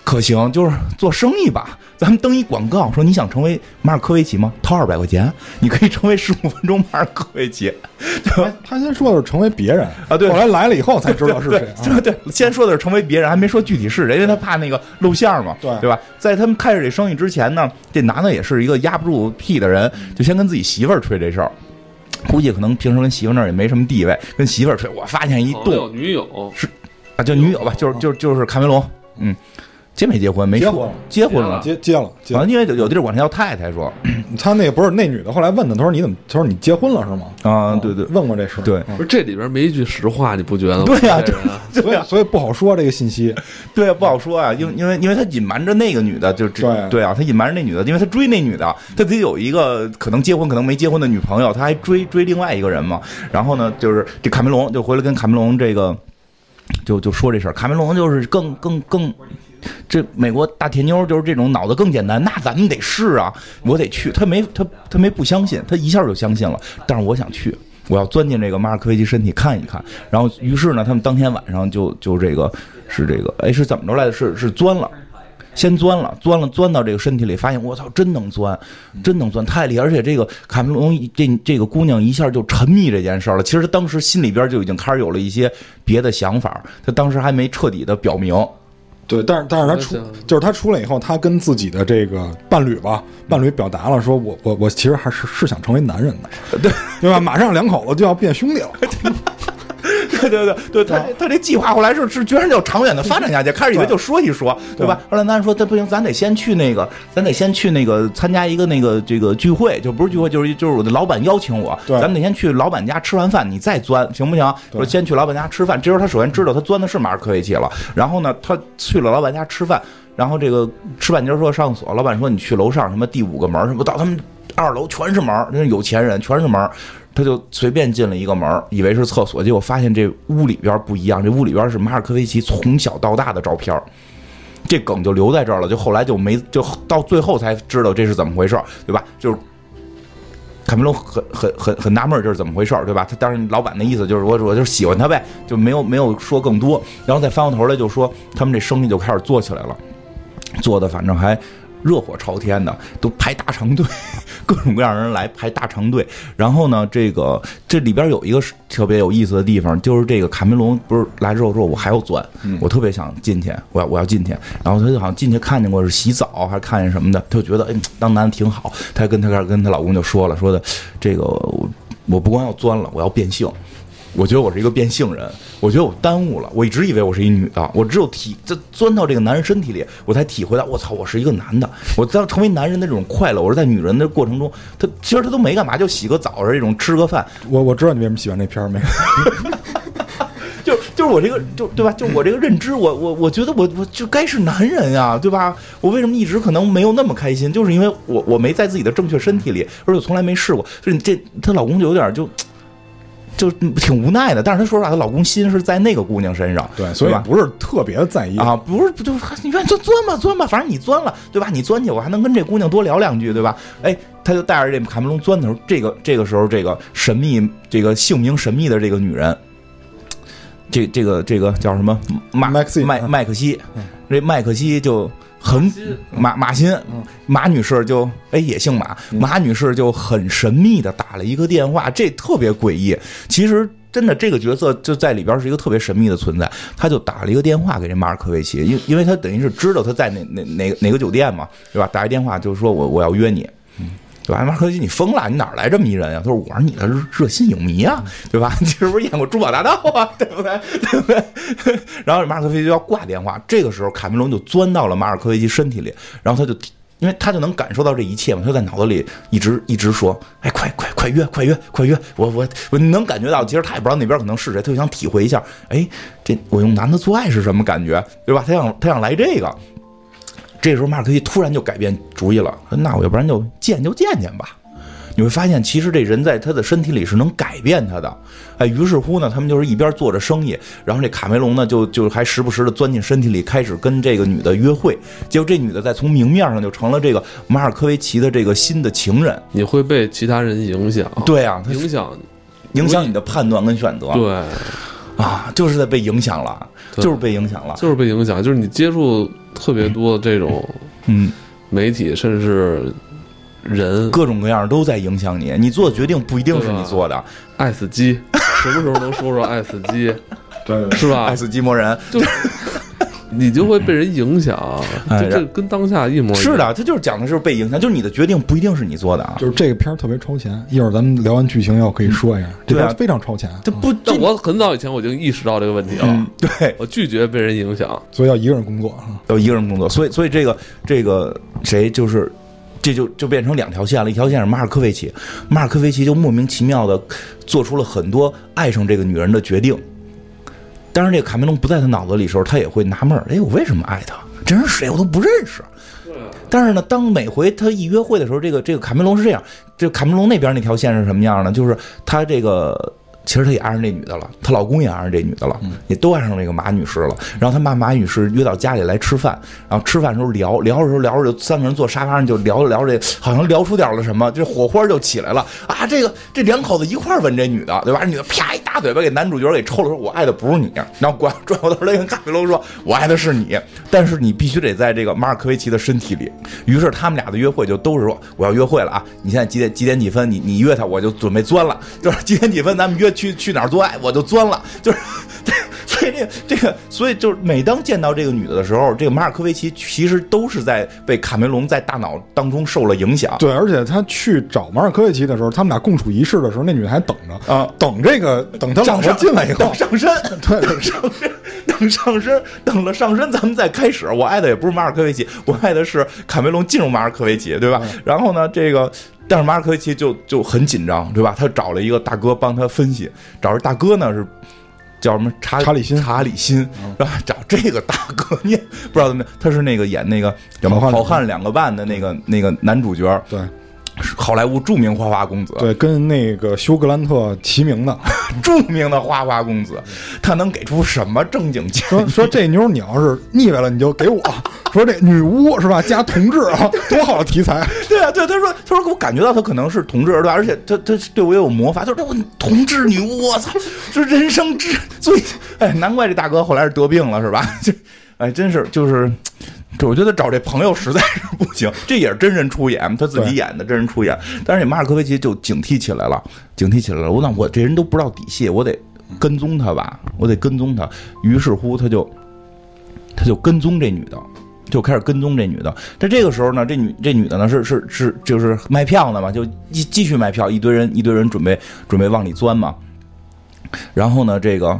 可行，就是做生意吧。咱们登一广告，说你想成为马尔科维奇吗？掏二百块钱，你可以成为十五分钟马尔科维奇。他他先说的是成为别人啊对后来来了以后才知道是谁啊。对对，先说的是成为别人，还没说具体是谁，因为他怕那个露馅嘛，对对吧？在他们开始这生意之前呢，这男的也是一个压不住屁的人，就先跟自己媳妇儿吹这事儿。估计可能平时跟媳妇那儿也没什么地位，跟媳妇儿吹，我发现一动，有女友。是啊，就女友吧，就是就是就是卡梅隆，嗯，结没结婚？没结婚结婚了。结结了，接啊，了。因为有有地儿管他叫太太说，他那个不是那女的，后来问他，他说你怎么？他说你结婚了是吗？啊，对对问过这事。对嗯不是这里边没一句实话，你不觉得吗？对呀这人啊所以所以不好说这个信息。对，不好说啊，因为因为因为他隐瞒着那个女的，就这对对啊，他隐瞒着那女的，因为他追那女的，他自己有一个可能结婚可能没结婚的女朋友，他还追追另外一个人嘛。然后呢，就是这卡梅隆就回来跟卡梅隆这个就就说这事儿，卡梅隆就是更更更。这美国大铁妞就是这种脑子更简单，那咱们得试啊，我得去。他没他他没不相信，他一下就相信了。但是我想去，我要钻进这个马尔科维奇身体看一看。然后于是呢，他们当天晚上就就这个是这个哎是怎么着来的？是是钻了。先钻了，钻了，钻到这个身体里，发现我操，真能钻，真能钻，太厉害！而且这个卡梅隆这这个姑娘一下就沉迷这件事了。其实当时心里边就已经开始有了一些别的想法，她当时还没彻底的表明。对，但是但是他出就是他出来以后，他跟自己的这个伴侣吧，伴侣表达了说，我我我其实还是是想成为男人的，对对吧？马上两口子就要变兄弟了，对对对对，他他这计划后来是是居然就长远的发展下去，开始以为就说一说，对吧？后来咱说，这不行，咱得先去那个，咱得先去那个参加一个那个这个聚会，就不是聚会，就是就是我的老板邀请我，对咱们得先去老板家吃完饭，你再钻，行不行？说先去老板家吃饭，这时候他首先知道他钻的是马尔科维奇了，然后呢，他去了老板家吃饭，然后这个吃半截说上厕所，老板说你去楼上什么第五个门什么，到他们二楼全是门儿，那是有钱人，全是门儿。他就随便进了一个门，以为是厕所，结果发现这屋里边不一样，这屋里边是马尔科维奇从小到大的照片。这梗就留在这儿了，就后来就没，就到最后才知道这是怎么回事，对吧？就是卡梅隆很很很很纳闷这是怎么回事，对吧？他当然老板的意思就是我我就喜欢他呗，就没有没有说更多，然后再翻过头来就说他们这生意就开始做起来了，做的反正还热火朝天的，都排大长队，各种各样人来排大长队。然后呢，这个这里边有一个特别有意思的地方，就是这个卡梅隆不是来之后说，我还要钻，我特别想进去，我要我要进去。然后他就好像进去看见过是洗澡，还是看见什么的，他就觉得哎，当男的挺好。他跟他跟她老公就说了，说的这个我我不光要钻了，我要变性。我觉得我是一个变性人，我觉得我耽误了。我一直以为我是一女的，我只有体这钻到这个男人身体里，我才体会到，我操，我是一个男的。我当成为男人的这种快乐，我是在女人的过程中，他其实他都没干嘛，就洗个澡是这种吃个饭，我我知道你为什么喜欢这片儿没？就就是我这个就对吧？就我这个认知，我我我觉得我我就该是男人呀，对吧？我为什么一直可能没有那么开心？就是因为我我没在自己的正确身体里，而且从来没试过。所以这她老公就有点就。就挺无奈的，但是她说实话，她老公心是在那个姑娘身上，对，所以？不是特别在意啊，不是，不就是你愿意钻钻吧，钻吧，反正你钻了，对吧？你钻去，我还能跟这姑娘多聊两句，对吧？哎，他就带着这卡梅隆钻的时候，这个这个时候，这个神秘，这个姓名神秘的这个女人，这这个这个叫什么马麦克西麦麦克西，这麦克西就很马马马欣嗯马女士就哎也姓马，马女士就很神秘的打了一个电话，这特别诡异。其实真的这个角色就在里边是一个特别神秘的存在，他就打了一个电话给这马尔科维奇，因因为他等于是知道他在哪哪哪哪个酒店嘛，对吧？打一电话就是说我我要约你。对吧？马尔科维奇，你疯了？你哪来这么一人啊？他说：“我是你的热心影迷啊，对吧？你是不是演过《珠宝大道》啊？对不对？对不对？”然后马尔科维奇就要挂电话，这个时候卡梅隆就钻到了马尔科维奇身体里，然后他就因为他就能感受到这一切嘛，他在脑子里一直一直说，哎，快快快约，快约，快约！我我我能感觉到，其实他也不知道那边可能是谁，他就想体会一下，哎，这我用男的做爱是什么感觉，对吧？他想他想来这个。这时候马尔科维奇突然就改变主意了，说那我要不然就见就见见吧。你会发现，其实这人在他的身体里是能改变他的。哎，于是乎呢，他们就是一边做着生意，然后这卡梅隆呢，就就还时不时的钻进身体里，开始跟这个女的约会。结果这女的再从明面上就成了这个马尔科维奇的这个新的情人。你会被其他人影响，对啊，他影响影响你的判断跟选择。对，啊，就是在被影响了，对就是被影响了。就是被影响，就是你接触特别多的这种嗯，媒体，甚至是人，各种各样都在影响你，你做的决定不一定是你做的。爱死机，什么时候能说说爱死机，对。对是吧？爱？死机魔人你就会被人影响，这跟当下一模一样。是的，他就是讲的是被影响，就是你的决定不一定是你做的啊。就是这个片儿特别超前，一会儿咱们聊完剧情要可以说一下，这片儿非常超前，这不，我很早以前我就意识到这个问题了，嗯，对，我拒绝被人影响。所以要一个人工作啊。要一个人工作，所以所以这个这个谁就是。这就就变成两条线了，一条线是马尔科维奇，马尔科维奇就莫名其妙的做出了很多爱上这个女人的决定。当然，这个卡梅隆不在他脑子里的时候，他也会纳闷儿：哎，我为什么爱他？这人是谁？我都不认识。但是呢，当每回他一约会的时候，这个这个卡梅隆是这样，这卡梅隆那边那条线是什么样呢？就是他这个。其实他也爱上这女的了，她老公也爱上这女的了，也都爱上这个马女士了。然后他把马女士约到家里来吃饭，然后吃饭的时候聊聊的时候聊着就三个人坐沙发上就聊着聊着，好像聊出点了什么，这火花就起来了啊！这个这两口子一块儿吻这女的，对吧？这女的啪一大嘴巴给男主角给抽了，说我爱的不是你。然后转转过头来跟卡梅隆说，我爱的是你，但是你必须得在这个马尔科维奇的身体里。于是他们俩的约会就都是说我要约会了啊！你现在几点几点几分？你你约他，我就准备钻了。就是几点几分咱们约去去哪儿做爱，我就钻了。就是对，所以这个这个，所以就是每当见到这个女的的时候，这个马尔科维奇其实都是在被卡梅隆在大脑当中受了影响。对，而且他去找马尔科维奇的时候，他们俩共处一室的时候，那女的还等着啊等这个等他老婆上进来以后等，上身，对等上身，等上身，等了上身，咱们再开始。我爱的也不是马尔科维奇，我爱的是卡梅隆进入马尔科维奇，对吧？然后呢，这个。但是马尔科维奇就就很紧张，对吧？他找了一个大哥帮他分析，找着大哥呢是叫什么查查理辛。查理辛，然后找这个大哥，你也不知道怎么样，他是那个演那个叫什么好汉两个半的那个那个男主角，对。好莱坞著名花花公子，对，跟那个休格兰特齐名的，著名的花花公子，他能给出什么正经建说议？说这妞你要是腻歪了，你就给我说这女巫是吧？加同志啊，多好的题材！对啊，对，他说，他说我感觉到他可能是同志，对吧？而且他他对我也有魔法，他说我同志女巫，我操，这人生之最，哎，难怪这大哥后来是得病了，是吧？这，哎，真是就是。这我觉得找这朋友实在是不行，这也是真人出演，他自己演的真人出演。但是这马尔科维奇就警惕起来了，警惕起来了。我那我这人都不知道底细，我得跟踪他吧，我得跟踪他。于是乎，他就他就跟踪这女的，就开始跟踪这女的。但这个时候呢，这女这女的呢是是是就是卖票的嘛，就继继续卖票，一堆人一堆人准备准备往里钻嘛。然后呢，这个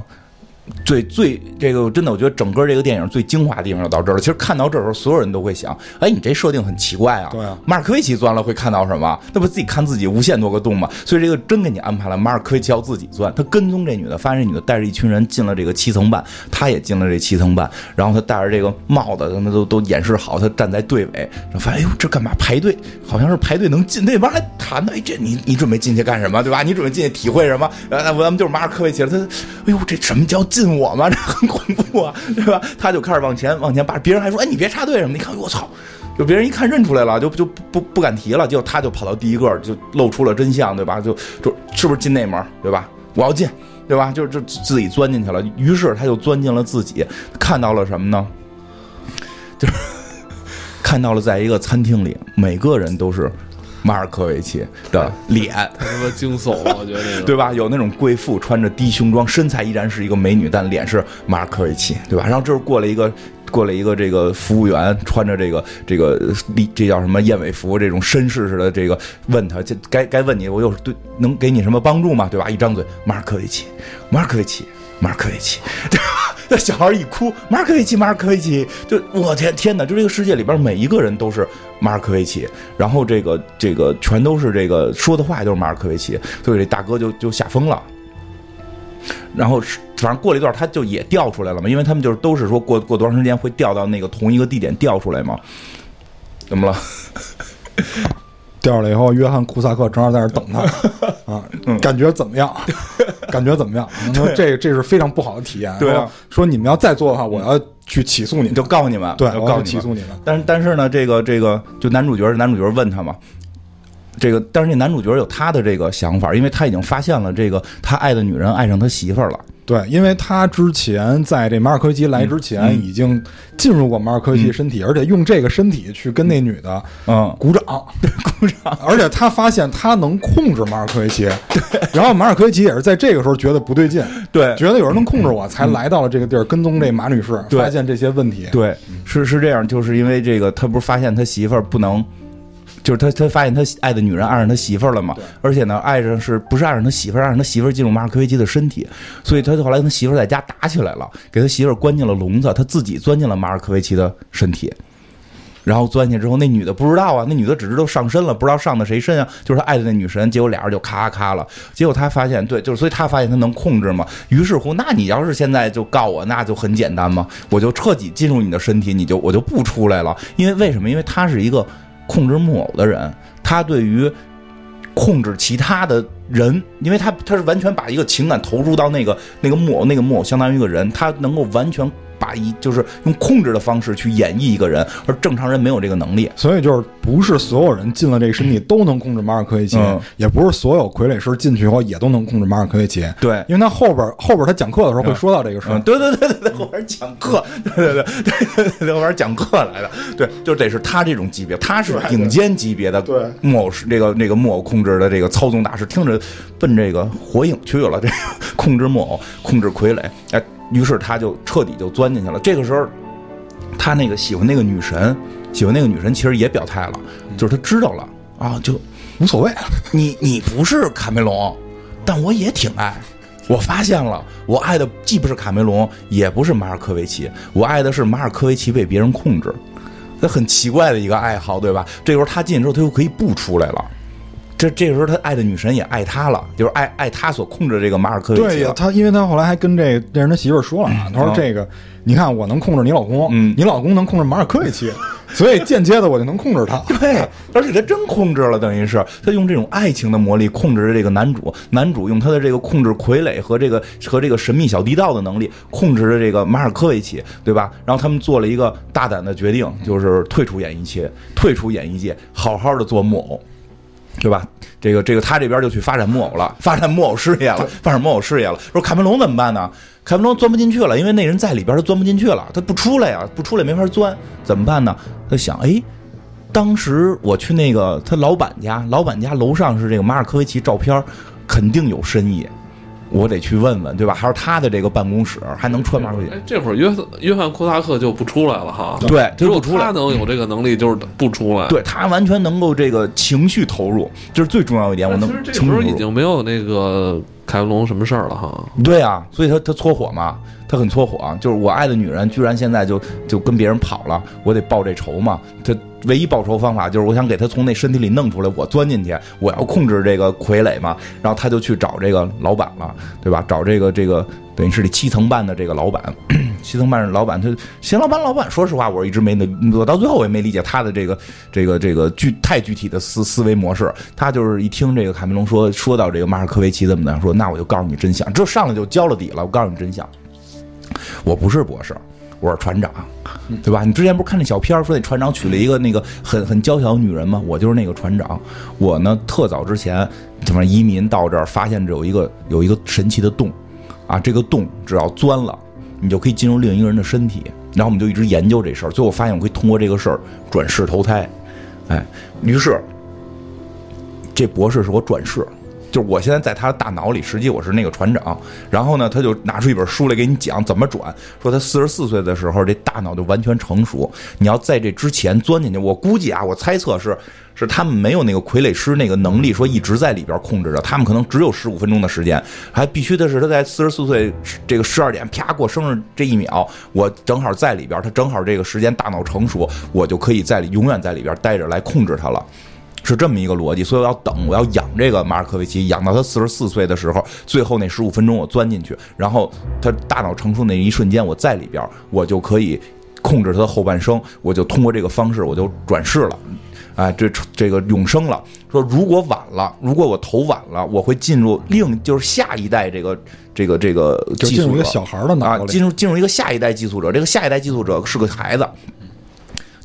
最最这个真的，我觉得整个这个电影最精华的地方就到这儿了。其实看到这时候，所有人都会想：哎，你这设定很奇怪啊。对啊马尔科维奇钻了会看到什么？那不自己看自己无限多个洞吗？所以这个真给你安排了，马尔科维奇要自己钻。他跟踪这女的，发现这女的带着一群人进了这个七层半，他也进了这七层半。然后他戴着这个帽子，他们都都演示好，他站在队尾，然后发现哎呦这干嘛排队？好像是排队能进，那边还谈呢。哎，这你你准备进去干什么？对吧？你准备进去体会什么？呃，咱们就是马尔科维奇了。他哎呦这什么叫进我吗？这很恐怖啊，对吧？他就开始往前往前扒，别人还说哎你别插队什么？你看我操！就别人一看认出来了，就就不不不敢提了，就他就跑到第一个，就露出了真相，对吧？就就是不是进内门，对吧？我要进，对吧？就就自己钻进去了。于是他就钻进了自己，看到了什么呢？就是看到了，在一个餐厅里，每个人都是马尔科维奇的脸，太他妈惊悚了，我觉得。对吧？有那种贵妇穿着低胸装，身材依然是一个美女，但脸是马尔科维奇，对吧？然后这时候过了一个。过来一个这个服务员，穿着这个这个礼这叫什么燕尾服，这种绅士似的，这个问他，这该该问你，我有对能给你什么帮助吗？对吧？一张嘴，马尔科维奇，马尔科维奇，马尔科维奇，对吧？那小孩一哭，马尔科维奇，马尔科维奇，就我天天哪！就这个世界里边每一个人都是马尔科维奇，然后这个这个全都是这个说的话都是马尔科维奇，所以这大哥就就吓疯了。然后反正过了一段，他就也掉出来了嘛，因为他们就是都是说过过多长时间会掉到那个同一个地点掉出来嘛。怎么了？掉出来以后，约翰库萨克正好在那等他 啊，感觉怎么样？感觉怎么样？说这这是非常不好的体验。对啊说说你们要再做的话，我要去起诉你们，就告诉你们，对，我告起诉你们。但是但是呢，这个这个就男主角男主角问他嘛，这个但是这男主角有他的这个想法，因为他已经发现了这个他爱的女人爱上他媳妇儿了。对，因为他之前在这马尔科维奇来之前，嗯已经进入过马尔科维奇身体，而且用这个身体去跟那女的嗯，鼓掌，鼓掌。而且他发现他能控制马尔科维奇，对。然后马尔科维奇也是在这个时候觉得不对劲，对觉得有人能控制我，才来到了这个地儿跟踪这马女士，发现这些问题。对，是是这样，就是因为这个，他不是发现他媳妇儿不能。就是他，他发现他爱的女人爱上他媳妇儿了嘛，而且呢，爱上是不是爱上他媳妇儿，爱上他媳妇儿进入马尔科维奇的身体，所以他后来跟他媳妇儿在家打起来了，给他媳妇儿关进了笼子，他自己钻进了马尔科维奇的身体，然后钻进去之后，那女的不知道啊，那女的只知道上身了，不知道上的谁身啊，就是他爱的那女神，结果俩人就咔咔了，结果他发现，对，就是所以他发现他能控制嘛，于是乎，那你要是现在就告我，那就很简单嘛，我就彻底进入你的身体，你就我就不出来了，因为为什么？因为他是一个控制木偶的人，他对于控制其他的人，因为他他是完全把一个情感投入到那个那个木偶，那个木偶相当于一个人，他能够完全把一就是用控制的方式去演绎一个人，而正常人没有这个能力。所以就是不是所有人进了这个身体都能控制马尔科维奇，嗯也不是所有傀儡师进去以后也都能控制马尔科维奇。对，因为他后边后边他讲课的时候会说到这个事儿。嗯，对对对对对，后边讲课，对对对对对对，后边讲课来的，对，就得是他这种级别，他是顶尖级别的木偶师，这个这个木偶控制的这个操纵大师，听着奔这个火影去了，这个控制木偶，控制傀儡，哎，于是他就彻底就钻进去了。这个时候，他那个喜欢那个女神，喜欢那个女神，其实也表态了，就是他知道了啊，就无所谓，你你不是卡梅隆，但我也挺爱。我发现了，我爱的既不是卡梅隆，也不是马尔科维奇，我爱的是马尔科维奇被别人控制。那很奇怪的一个爱好，对吧？这时候他进去之后，他就可以不出来了。这这时候他爱的女神也爱他了，就是爱爱他所控制的这个马尔科维奇。对呀，他因为他后来还跟这这人他媳妇儿说了啊，他说嗯这个，你看我能控制你老公，嗯你老公能控制马尔科维奇，所以间接的我就能控制他。对，而且他真控制了，等于是他用这种爱情的魔力控制着这个男主，男主用他的这个控制傀儡和这个和这个神秘小地道的能力控制着这个马尔科维奇，对吧？然后他们做了一个大胆的决定，就是退出演艺界，退出演艺界，好好的做木偶。对吧？这个这个，他这边就去发展木偶了，发展木偶事业了，发展木偶事业了。说卡梅隆怎么办呢？卡梅隆钻不进去了，因为那人在里边，他钻不进去了，他不出来呀，不出来没法钻，怎么办呢？他想，哎，当时我去那个他老板家，老板家楼上是这个马尔科维奇照片，肯定有深意，我得去问问，对吧？还是他的这个办公室还能穿马尔科维奇？哎，这会儿约约翰库萨克就不出来了哈，对，只有他不出来他。能有这个能力，就是不出来。对他完全能够这个情绪投入，这是最重要一点。我能但其实这时候已。经没有那个凯文龙什么事儿了哈。对啊，所以他他搓火嘛，他很搓火，就是我爱的女人居然现在就就跟别人跑了，我得报这仇嘛。他唯一报仇方法就是我想给他从那身体里弄出来，我钻进去，我要控制这个傀儡嘛。然后他就去找这个老板了，对吧？找这个这个等于是这七层半的这个老板，七层半的老板他邢老板老板，说实话，我一直没那，我到最后我也没理解他的这个这个这个具太具体的思思维模式。他就是一听这个卡梅隆说说到这个马尔科维奇怎么的，说那我就告诉你真相，这上来就交了底了，我告诉你真相，我不是博士。我是船长，对吧？你之前不是看那小片儿说那船长娶了一个那个很很娇小的女人吗？我就是那个船长。我呢，特早之前怎么移民到这儿，发现这有一个有一个神奇的洞，啊，这个洞只要钻了，你就可以进入另一个人的身体。然后我们就一直研究这事儿，最后发现我可以通过这个事儿转世投胎，哎，于是这博士是我转世，就是我现在在他的大脑里，实际我是那个船长。然后呢，他就拿出一本书来给你讲怎么转，说他四十四岁的时候这大脑就完全成熟。你要在这之前钻进去，我估计啊，我猜测是是他们没有那个傀儡师那个能力，说一直在里边控制着，他们可能只有十五分钟的时间，还必须的是他在四十四岁这个十二点啪过生日这一秒，我正好在里边，他正好这个时间大脑成熟，我就可以在永远在里边待着来控制他了。是这么一个逻辑，所以我要等，我要养这个马尔科维奇，养到他四十四岁的时候，最后那十五分钟我钻进去，然后他大脑成熟那一瞬间我在里边，我就可以控制他的后半生，我就通过这个方式我就转世了，哎，这这个永生了。说如果晚了，如果我投晚了，我会进入另就是下一代这个这个这个寄宿者小孩的脑啊，进入进入一个下一代寄宿者，这个下一代寄宿者是个孩子。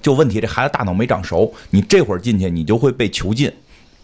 就问题，这孩子大脑没长熟，你这会儿进去，你就会被囚禁，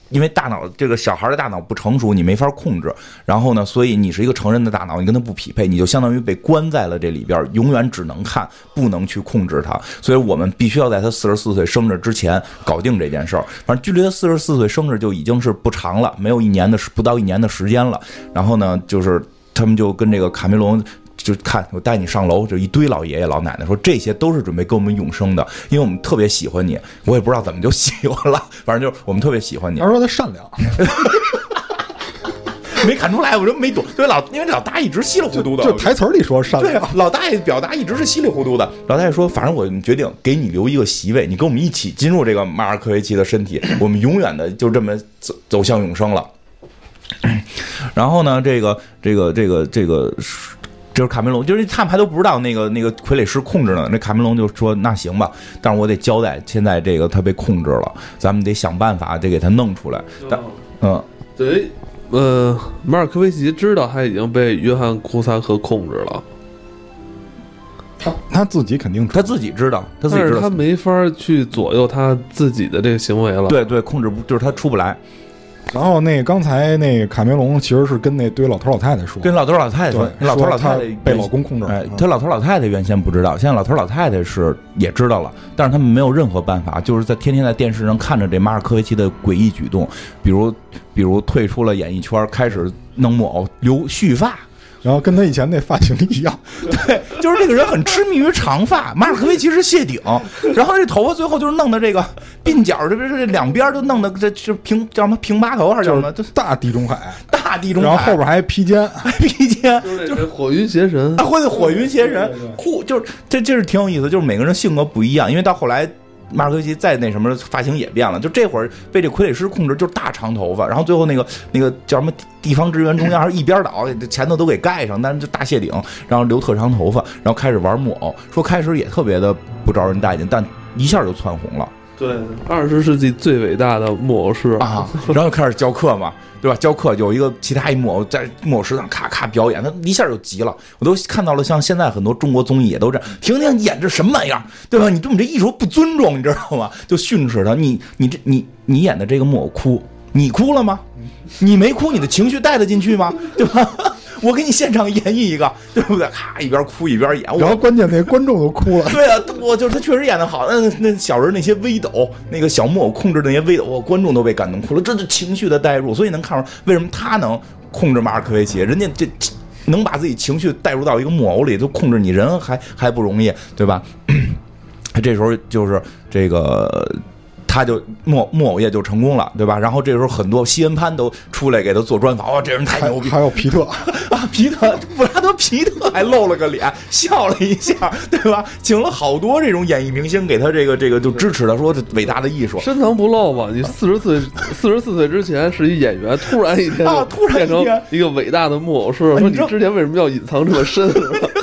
因为大脑这个小孩的大脑不成熟，你没法控制。然后呢，所以你是一个成人的大脑，你跟他不匹配，你就相当于被关在了这里边，永远只能看，不能去控制他。所以我们必须要在他四十四岁生日之前搞定这件事儿。反正距离他四十四岁生日就已经是不长了，没有一年的不到一年的时间了。然后呢，就是他们就跟这个卡梅隆。就看我带你上楼，就一堆老爷爷老奶奶说这些都是准备给我们永生的，因为我们特别喜欢你。我也不知道怎么就喜欢了，反正就是我们特别喜欢你。他说他善良，没看出来，我说没懂。对老，因为老大一直稀里糊涂的，就台词里说善良。对老大爷表达一直是稀里糊涂的。老大爷说，反正我决定给你留一个席位，你跟我们一起进入这个马尔科维奇的身体，我们永远的就这么走走向永生了。然后呢，这个这个这个这个。就是卡梅隆，就是他们还都不知道那个那个傀儡师控制呢。那卡梅隆就说：“那行吧，但是我得交代，现在这个他被控制了，咱们得想办法得给他弄出来。”但嗯，对，呃，马尔科维奇知道他已经被约翰库萨克控制了，他他自己肯定他自己知道，他自己知道，他没法去左右他自己的这个行为了。对对，控制不就是他出不来。然后那刚才那卡梅隆其实是跟那堆老头老太太说，跟老头老太太说，老头老太太被老公控制。哎，他老头老太太原先不知道，现在老头老太太是也知道了，但是他们没有任何办法，就是在天天在电视上看着这马尔科维奇的诡异举动，比如比如退出了演艺圈，开始弄木偶留蓄发。然后跟他以前那发型一样，对，就是这个人很痴迷于长发。马尔科维奇是谢顶，然后这头发最后就是弄的这个鬓角，这边是这两边都弄的这就平叫什么平八头还是叫什么？就是大地中海，大地中海。然后后边还披肩，披肩就是火云邪神，啊，会火云邪神酷，就是这这是挺有意思，就是每个人性格不一样，因为到后来。马尔科维奇再那什么发型也变了，就这会儿被这傀儡师控制，就是大长头发，然后最后那个那个叫什么地方职员中央还是一边倒，前头都给盖上，但是就大谢顶，然后留特长头发，然后开始玩木偶，说开始也特别的不招人待见，但一下就窜红了。对，二十世纪最伟大的木偶师啊，然后就开始教课嘛。对吧？教课有一个其他一木偶在木偶师上咔咔表演，他一下就急了。我都看到了，像现在很多中国综艺也都这样，婷婷演这什么玩意儿？对吧？你对我们这艺术不尊重，你知道吗？就训斥他。你你这你你演的这个木偶哭，你哭了吗？你没哭，你的情绪带得进去吗？对吧？我给你现场演绎一个，对不对？咔，一边哭一边演。然后关键那观众都哭了。对啊，我就是他确实演的好。那那小人那些微抖，那个小木偶控制那些微抖，我观众都被感动哭了。这是情绪的代入，所以能看出为什么他能控制马尔科维奇，人家这能把自己情绪带入到一个木偶里，都控制你人还还不容易，对吧？他 这时候就是这个。他就木木偶业就成功了，对吧？然后这时候很多西恩潘都出来给他做专访，哇，这人太牛逼！还有皮特 啊，皮特布拉德皮特还露了个脸，笑了一下，对吧？请了好多这种演艺明星给他这个这个就支持他，说这伟大的艺术深藏不露吧？你四十岁四十四岁之前是一演员，突然一天 啊，突然变成一个伟大的木偶师，说你之前为什么要隐藏这么深？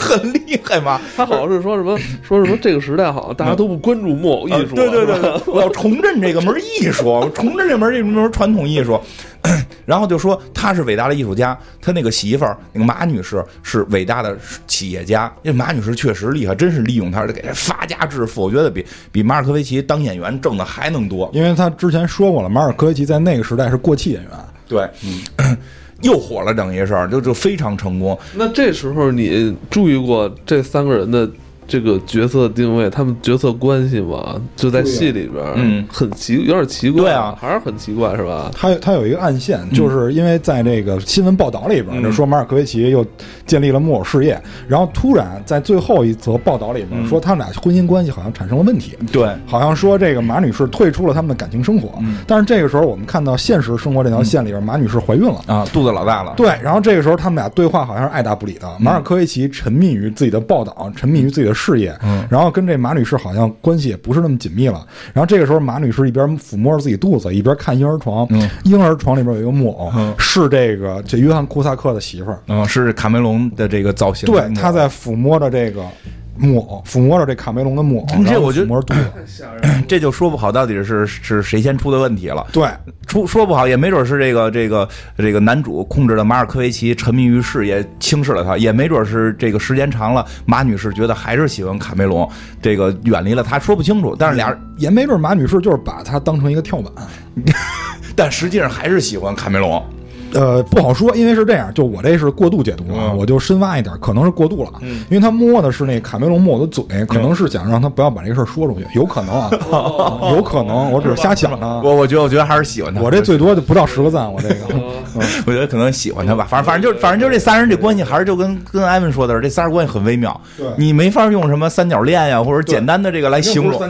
很厉害吗？他好像是说什么说什么这个时代好像大家都不关注木偶艺术，对对对，我要重振这个门艺术，重振这门这门传统艺术。然后就说他是伟大的艺术家，他那个媳妇儿那个马女士是伟大的企业家。因为马女士确实厉害，真是利用他给他发家致富。我觉得比比马尔科维奇当演员挣的还能多，因为他之前说过了，马尔科维奇在那个时代是过气演员。对，嗯。又火了，等于是就就非常成功。那这时候你注意过这三个人的这个角色定位，他们角色关系嘛，就在戏里边，嗯。很奇，有点奇怪，对啊。还是很奇怪，是吧？他他有一个暗线，就是因为在这个新闻报道里边，嗯。就说马尔科维奇又建立了木偶事业，然后突然在最后一则报道里边嗯。说他们俩婚姻关系好像产生了问题。对，好像说这个马女士退出了他们的感情生活，嗯。但是这个时候我们看到现实生活这条线里边，马女士怀孕了。啊，肚子老大了，对，然后这个时候他们俩对话好像是爱答不理的。马尔科维奇沉迷于自己的报道，沉迷于自己的事业，嗯。然后跟这马女士好像关系也不是那么紧密了。然后这个时候马女士一边抚摸着自己肚子，一边看婴儿床，嗯。婴儿床里边有一个木偶，嗯。是这个这约翰库萨克的媳妇儿，嗯，是卡梅隆的这个造型，对，他在抚摸着这个木偶，抚摸着这卡梅隆的木偶，然后嗯这我觉得。这就说不好到底是是谁先出的问题了。对。出说不好，也没准是这个这个这个男主控制的马尔科维奇，沉迷于事业，轻视了他；也没准是这个时间长了，马女士觉得还是喜欢卡梅隆，这个远离了他，说不清楚。但是俩人，也没准马女士就是把他当成一个跳板，但实际上还是喜欢卡梅隆。呃，不好说，因为是这样，就我这是过度解读啊，嗯我就深挖一点，可能是过度了，嗯因为他摸的是那卡梅隆摸我的嘴，可能是想让他不要把这个事儿说出去，有可能啊，有可能，我只是瞎想的。我我觉得我觉得还是喜欢他。我这最多就不到十个赞，我这个，我觉得可能喜欢他吧，反正反正就反正就这仨人这关系，还是就跟跟艾文说的，这仨人关系很微妙，你没法用什么三角恋呀，或者简单的这个来形容。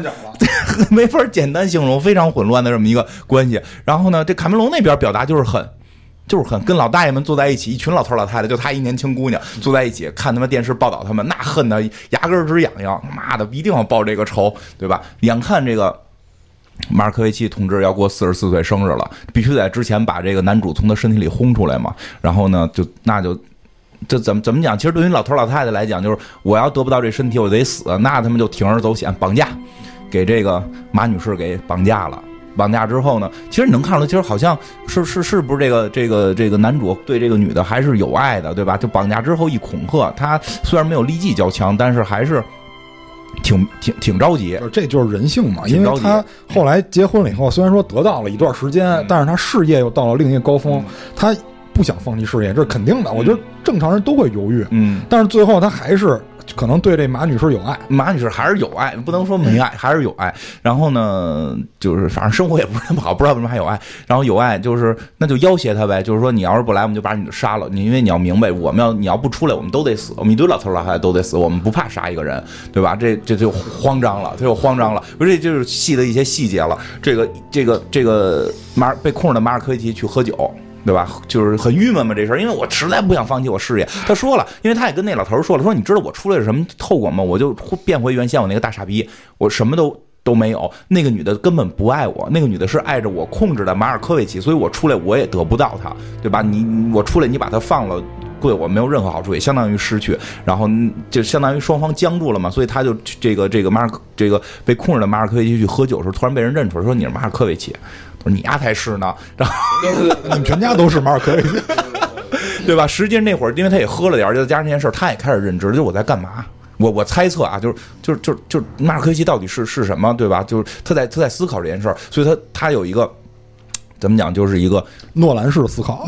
没法简单形容，非常混乱的这么一个关系。然后呢，这卡梅隆那边表达就是很。就是很跟老大爷们坐在一起，一群老头老太太，就他一年轻姑娘坐在一起看他们电视报道他们，那恨的牙根直痒痒，妈的一定要报这个仇，对吧？眼看这个马尔科维奇同志要过四十四岁生日了，必须在之前把这个男主从他身体里轰出来嘛。然后呢，就那就这怎么怎么讲？其实对于老头老太太来讲，就是我要得不到这身体，我得死，那他们就铤而走险，绑架，给这个马女士给绑架了。绑架之后呢，其实你能看出来，其实好像是是是不是这个这个这个男主对这个女的还是有爱的，对吧？就绑架之后一恐吓，他虽然没有立即交枪，但是还是挺挺挺着急。这就是人性嘛，因为他后来结婚了以后，虽然说得到了一段时间，但是他事业又到了另一个高峰，他不想放弃事业，这是肯定的。我觉得正常人都会犹豫，嗯，但是最后他还是可能对这马女士有爱。马女士还是有爱，不能说没爱，还是有爱。然后呢，就是反正生活也不是那么好，不知道为什么还有爱。然后有爱就是那就要挟他呗，就是说你要是不来，我们就把你杀了。你因为你要明白，我们要你要不出来，我们都得死，我们一堆老头老太太都得死，我们不怕杀一个人，对吧？这这就慌张了，这就慌张了。不是，这就是戏的一些细节了。这个这个这个马被控制的马尔科维奇去喝酒。对吧？就是很郁闷嘛这事儿，因为我实在不想放弃我事业。他说了，因为他也跟那老头说了，说你知道我出来是什么后果吗？我就变回原先我那个大傻逼，我什么都都没有。那个女的根本不爱我，那个女的是爱着我控制的马尔科维奇，所以我出来我也得不到她，对吧？你我出来你把她放了。对我没有任何好处，也相当于失去，然后就相当于双方僵住了嘛，所以他就这个这个马尔科这个被控制的马尔科维奇去喝酒的时候，突然被人认出来，说你是马尔科维奇，我说你丫才是呢，然后你们全家都是马尔科维奇，对吧？实际上那会儿，因为他也喝了点儿，再加上这件事儿，他也开始认知，就是我在干嘛。我我猜测啊，就是就是就是就是马尔科维奇到底是是什么，对吧？就是他在他在思考这件事儿，所以他他有一个怎么讲，就是一个诺兰式的思考。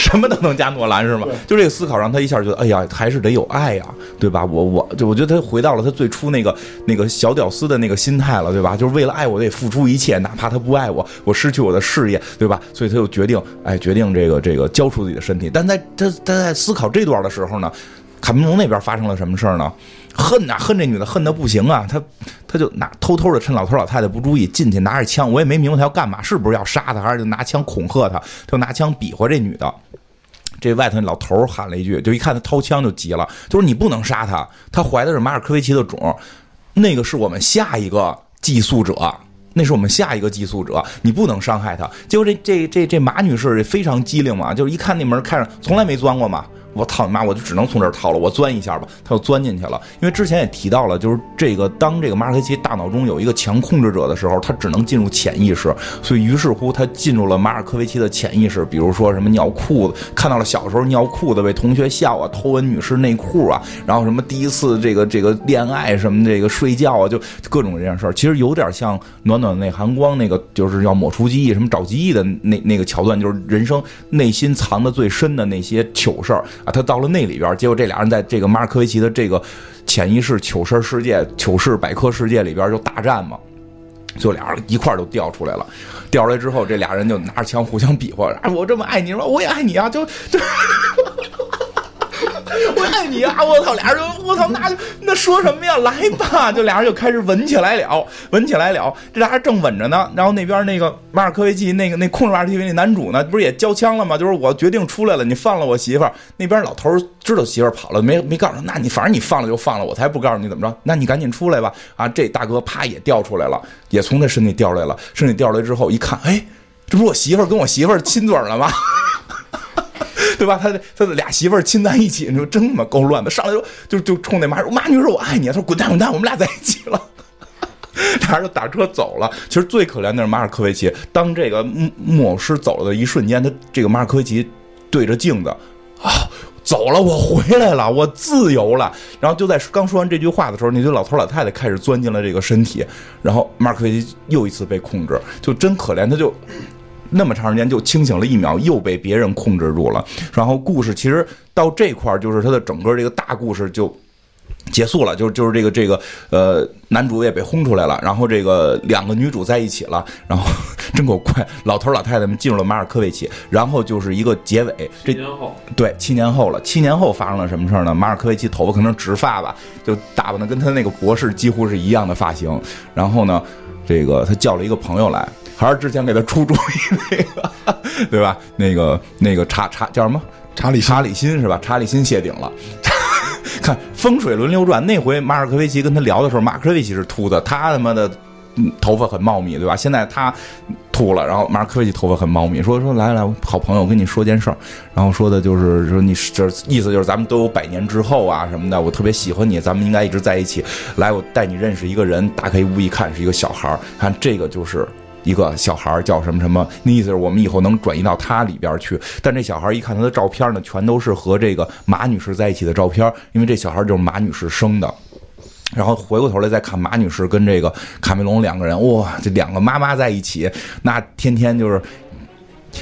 什么都能加诺兰是吗？就这个思考让他一下觉得，哎呀，还是得有爱呀，对吧？我我就我觉得他回到了他最初那个那个小屌丝的那个心态了，对吧？就是为了爱我得付出一切，哪怕他不爱我，我失去我的事业，对吧？所以他就决定，哎，决定这个这个交出自己的身体。但在他他在思考这段的时候呢，卡梅隆那边发生了什么事儿呢？恨呐、恨这女的恨的不行啊！他他就拿偷偷的趁老头老太太不注意进去，拿着枪，我也没明白他要干嘛，是不是要杀他，还是就拿枪恐吓他？他就拿枪比划这女的。这外头那老头喊了一句，就一看他掏枪就急了，就说你不能杀他，他怀的是马尔科维奇的种，那个是我们下一个寄宿者。那是我们下一个寄宿者，你不能伤害他。结果这这这这马女士非常机灵嘛，就是一看那门开着，从来没钻过嘛。我操你妈！我就只能从这儿逃了，我钻一下吧，他就钻进去了。因为之前也提到了，就是这个当这个马尔科维奇大脑中有一个强控制者的时候，他只能进入潜意识，所以于是乎他进入了马尔科维奇的潜意识，比如说什么尿裤子，看到了小时候尿裤子被同学笑啊，偷闻女士内裤啊，然后什么第一次这个这个恋爱什么这个睡觉啊，就各种这件事儿，其实有点像暖暖那寒光那个，就是要抹除记忆什么找记忆的那那个桥段，就是人生内心藏的最深的那些糗事儿。他到了那里边，结果这俩人在这个马尔科维奇的这个潜意识糗事世界、糗事百科世界里边就大战嘛。就俩人一块儿就掉出来了，掉出来之后，这俩人就拿着枪互相比划，啊，我这么爱你，说我也爱你啊，就就。我爱你啊！我操，俩人就我操，那那说什么呀？来吧，就俩人就开始吻起来了，吻起来了。这俩人正吻着呢，然后那边那个马尔科维奇那个那控制马尔科维奇那男主呢，不是也交枪了吗？就是我决定出来了，你放了我媳妇儿。那边老头知道媳妇儿跑了，没没告诉他。那你反正你放了就放了，我才不告诉你怎么着。那你赶紧出来吧！啊，这大哥啪也掉出来了，也从他身体掉出来了。身体掉出来之后一看，哎，这不是我媳妇儿跟我媳妇儿亲嘴了吗？对吧？他他俩媳妇儿亲在一起，你说真他妈够乱的。上来就就就冲那妈说：“妈你说，我爱你。”他说：“滚蛋滚蛋，我们俩在一起了。”俩人就打车走了。其实最可怜的是马尔科维奇。当这个木木偶师走了的一瞬间，他这个马尔科维奇对着镜子啊，走了，我回来了，我自由了。然后就在刚说完这句话的时候，那堆老头老太太开始钻进了这个身体，然后马尔科维奇又一次被控制，就真可怜，他就。那么长时间就清醒了一秒，又被别人控制住了。然后故事其实到这块儿，就是他的整个这个大故事就结束了。就就是这个这个呃，男主也被轰出来了，然后这个两个女主在一起了。然后真够快，老头老太太们进入了马尔科维奇。然后就是一个结尾。这七年后，对，七年后了。七年后发生了什么事儿呢？马尔科维奇头发可能直发吧，就打扮的跟他那个博士几乎是一样的发型。然后呢，这个他叫了一个朋友来。还是之前给他出主意那个，对吧？那个那个查查叫什么？查理查理辛是吧？查理辛谢顶了。看风水轮流转，那回马尔科维奇跟他聊的时候，马尔科维奇是秃的，他他妈的头发很茂密，对吧？现在他秃了，然后马尔科维奇头发很茂密，说说来来，好朋友，跟你说件事儿，然后说的就是说你这意思就是咱们都有百年之后啊什么的，我特别喜欢你，咱们应该一直在一起。来，我带你认识一个人，打开屋一看是一个小孩儿，看这个就是。一个小孩叫什么什么，那意思是我们以后能转移到他里边去。但这小孩一看他的照片呢，全都是和这个马女士在一起的照片，因为这小孩就是马女士生的。然后回过头来再看马女士跟这个卡梅隆两个人，哇，这两个妈妈在一起，那天天就是